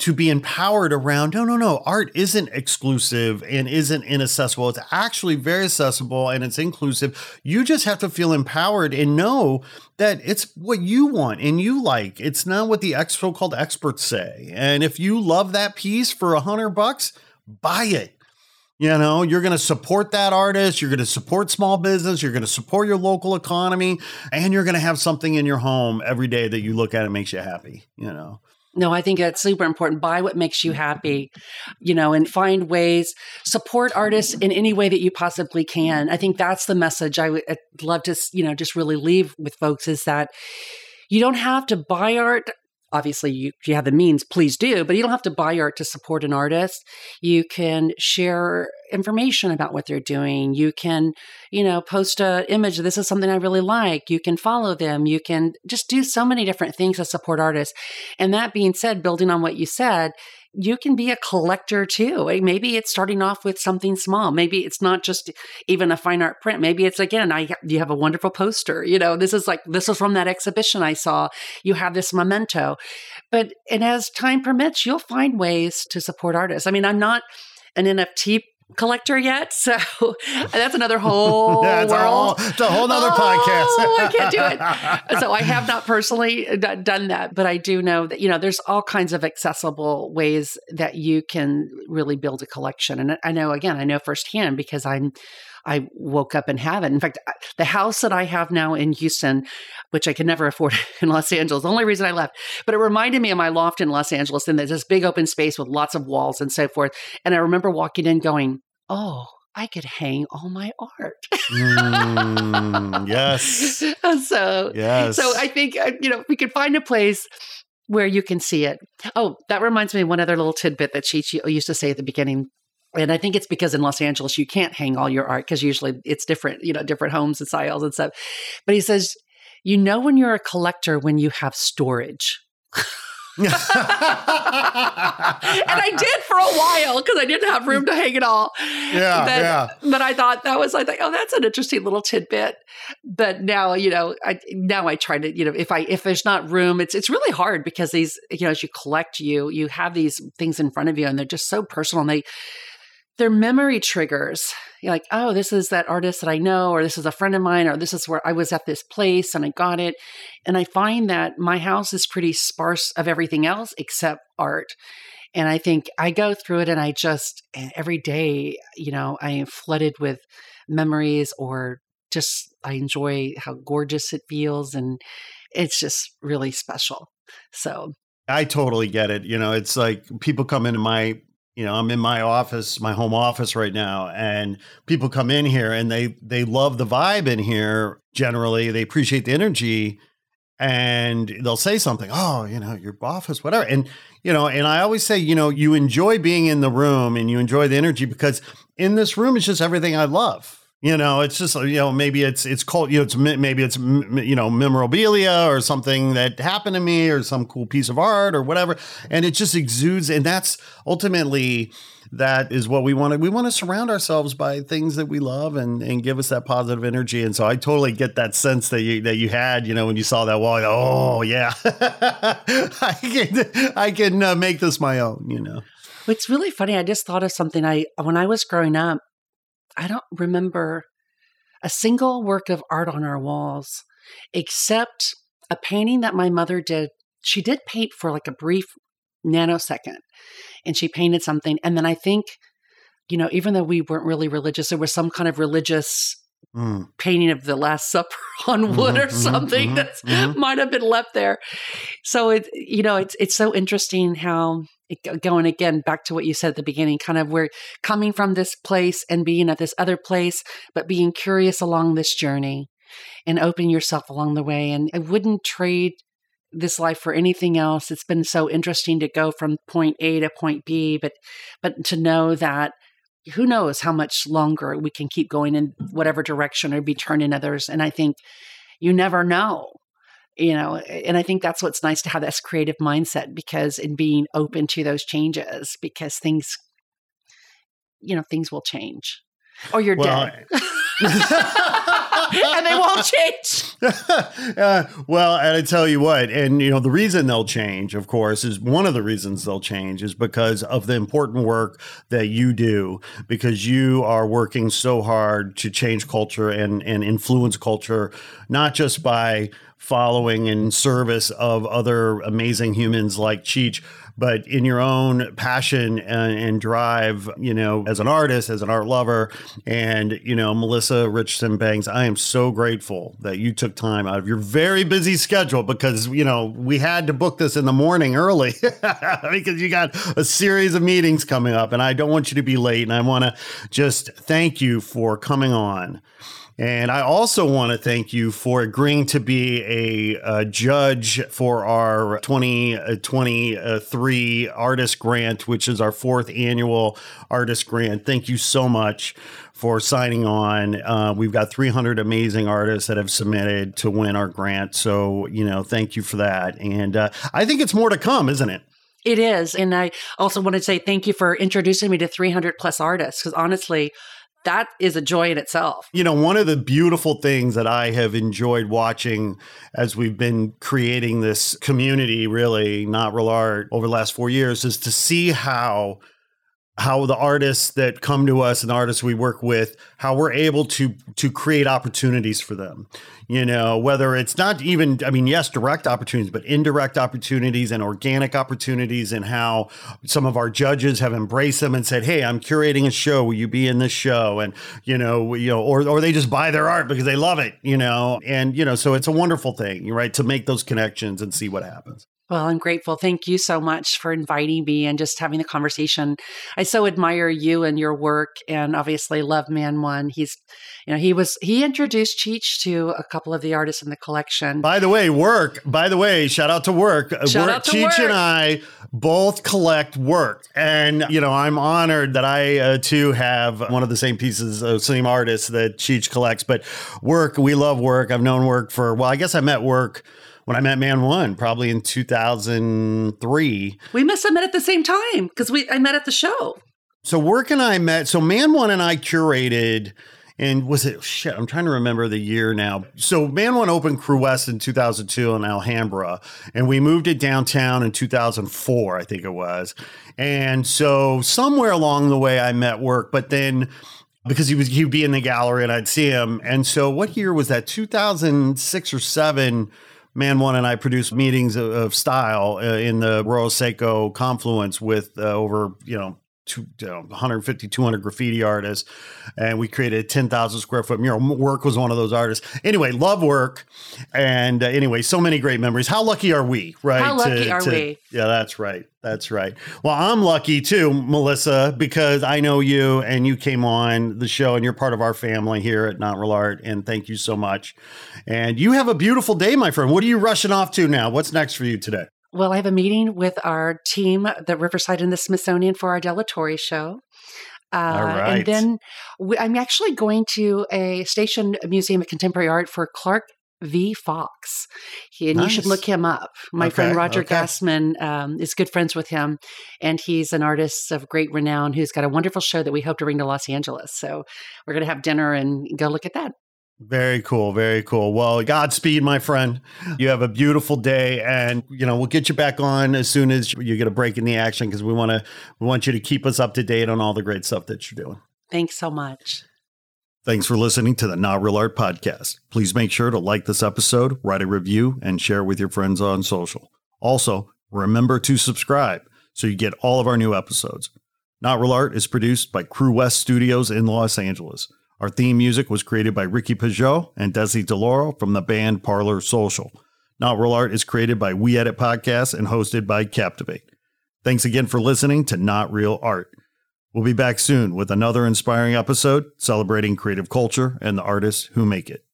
to be empowered around no, no, no, art isn't exclusive and isn't inaccessible. It's actually very accessible and it's inclusive. You just have to feel empowered and know that it's what you want and you like. It's not what the so called experts say. And if you love that piece for a hundred bucks, buy it. You know, you're going to support that artist, you're going to support small business, you're going to support your local economy, and you're going to have something in your home every day that you look at and makes you happy, you know. No, I think that's super important. Buy what makes you mm-hmm. happy, you know, and find ways, support artists in any way that you possibly can. I think that's the message I would love to, you know, just really leave with folks is that you don't have to buy art obviously you, if you have the means please do but you don't have to buy art to support an artist. You can share information about what they're doing. You can you know post a image this is something i really like. You can follow them. You can just do so many different things to support artists. And that being said building on what you said you can be a collector too. Eh, maybe it's starting off with something small. Maybe it's not just even a fine art print. Maybe it's again, I you have a wonderful poster. You know, this is like this is from that exhibition I saw. You have this memento, but and as time permits, you'll find ways to support artists. I mean, I'm not an NFT collector yet. So that's another whole world. A whole, it's a whole other oh, podcast. I can't do it. So I have not personally done that, but I do know that, you know, there's all kinds of accessible ways that you can really build a collection. And I know, again, I know firsthand because I'm I woke up and have it. In fact, the house that I have now in Houston, which I could never afford in Los Angeles, the only reason I left, but it reminded me of my loft in Los Angeles. And there's this big open space with lots of walls and so forth. And I remember walking in going, oh, I could hang all my art. Mm, yes. so, Yes. so I think, uh, you know, we could find a place where you can see it. Oh, that reminds me of one other little tidbit that she, she used to say at the beginning. And I think it's because in Los Angeles, you can't hang all your art because usually it's different, you know, different homes and styles and stuff. But he says, you know, when you're a collector, when you have storage. and I did for a while because I didn't have room to hang it all. Yeah, but, yeah. But I thought that was I thought, oh, that's an interesting little tidbit. But now, you know, I now I try to, you know, if I if there's not room, it's it's really hard because these, you know, as you collect, you you have these things in front of you, and they're just so personal, and they they're memory triggers. You're like, oh, this is that artist that I know, or this is a friend of mine, or this is where I was at this place and I got it. And I find that my house is pretty sparse of everything else except art. And I think I go through it and I just, eh, every day, you know, I am flooded with memories or just, I enjoy how gorgeous it feels. And it's just really special. So I totally get it. You know, it's like people come into my you know i'm in my office my home office right now and people come in here and they they love the vibe in here generally. They appreciate the energy and they'll say something oh you know your office whatever. And you know and i always say you know you enjoy being in the room and you enjoy the energy because in this room is just everything i love you know, it's just you know maybe it's it's called you know it's maybe it's you know memorabilia or something that happened to me or some cool piece of art or whatever, and it just exudes, and that's ultimately that is what we want to we want to surround ourselves by things that we love and and give us that positive energy. And so i totally get that sense that you that you had you know when you saw that wall oh yeah. I can i can uh, make this my own you know? It's really funny. I just thought of something. I when i was growing up I don't remember a single work of art on our walls except a painting that my mother did. She did paint for like a brief nanosecond and she painted something. And then I think, you know, even though we weren't really religious, there was some kind of religious mm. painting of the Last Supper on wood mm-hmm, or something mm-hmm, that mm-hmm. might have been left there. So it, you know, it's it's so interesting how going again back to what you said at the beginning, kind of we're coming from this place and being at this other place, but being curious along this journey and opening yourself along the way. And I wouldn't trade this life for anything else. It's been so interesting to go from point A to point B, but but to know that who knows how much longer we can keep going in whatever direction or be turning others. And I think you never know you know and i think that's what's nice to have this creative mindset because in being open to those changes because things you know things will change or you're well, dead and they won't change. uh, well, and I tell you what, and you know, the reason they'll change, of course, is one of the reasons they'll change is because of the important work that you do, because you are working so hard to change culture and and influence culture, not just by following and service of other amazing humans like Cheech, but in your own passion and, and, drive, you know, as an artist, as an art lover, and, you know, Melissa Richardson Banks, I am so grateful that you took time out of your very busy schedule because, you know, we had to book this in the morning early because you got a series of meetings coming up and I don't want you to be late. And I want to just thank you for coming on. And I also want to thank you for agreeing to be a, a judge for our 2023 artist grant, which is our fourth annual artist grant. Thank you so much for signing on. Uh, we've got 300 amazing artists that have submitted to win our grant. So, you know, thank you for that. And uh, I think it's more to come, isn't it? It is. And I also want to say thank you for introducing me to 300 plus artists because honestly, that is a joy in itself. You know, one of the beautiful things that I have enjoyed watching as we've been creating this community, really, not real art, over the last four years, is to see how how the artists that come to us and the artists we work with, how we're able to to create opportunities for them. You know, whether it's not even, I mean, yes, direct opportunities, but indirect opportunities and organic opportunities, and how some of our judges have embraced them and said, "Hey, I'm curating a show. Will you be in this show?" And you know, you know, or or they just buy their art because they love it. You know, and you know, so it's a wonderful thing, right, to make those connections and see what happens. Well, I'm grateful. Thank you so much for inviting me and just having the conversation. I so admire you and your work and obviously love Man One. He's, you know, he was, he introduced Cheech to a couple of the artists in the collection. By the way, work, by the way, shout out to work. Shout work, out to Cheech Work. and I both collect work. And, you know, I'm honored that I uh, too have one of the same pieces of same artists that Cheech collects. But work, we love work. I've known work for, well, I guess I met work when I met Man One, probably in 2003. We must have met at the same time because we I met at the show. So work and I met. So Man One and I curated, and was it shit? I'm trying to remember the year now. So Man One opened Crewest in 2002 in Alhambra, and we moved it downtown in 2004, I think it was. And so somewhere along the way, I met Work, but then because he was he'd be in the gallery and I'd see him. And so what year was that? 2006 or seven. Man One and I produced meetings of, of style uh, in the Royal Seiko confluence with uh, over, you know, two, you 150, 200 graffiti artists. And we created a 10,000 square foot mural. Work was one of those artists. Anyway, love work. And uh, anyway, so many great memories. How lucky are we, right? How lucky are we? Yeah, that's right. That's right. Well, I'm lucky too, Melissa, because I know you and you came on the show and you're part of our family here at Not Real Art. And thank you so much. And you have a beautiful day, my friend. What are you rushing off to now? What's next for you today? Well, I have a meeting with our team, the Riverside and the Smithsonian, for our Delatorre show. Uh, All right. And then we, I'm actually going to a Station Museum of Contemporary Art for Clark V. Fox. He, and you should look him up. My Okay, friend Roger okay. Gassman um, is good friends with him, and he's an artist of great renown who's got a wonderful show that we hope to bring to Los Angeles. So we're going to have dinner and go look at that. Very cool. Very cool. Well, Godspeed, my friend. You have a beautiful day, and you know we'll get you back on as soon as you get a break in the action because we want to we want you to keep us up to date on all the great stuff that you're doing. Thanks so much. Thanks for listening to the Not Real Art Podcast. Please make sure to like this episode, write a review, and share with your friends on social. Also, remember to subscribe so you get all of our new episodes. Not Real Art is produced by Crewest Studios in Los Angeles. Our theme music was created by Ricky Pajot and Desi DeLauro from the band Parlor Social. Not Real Art is created by We Edit Podcasts and hosted by Captivate. Thanks again for listening to Not Real Art. We'll be back soon with another inspiring episode celebrating creative culture and the artists who make it.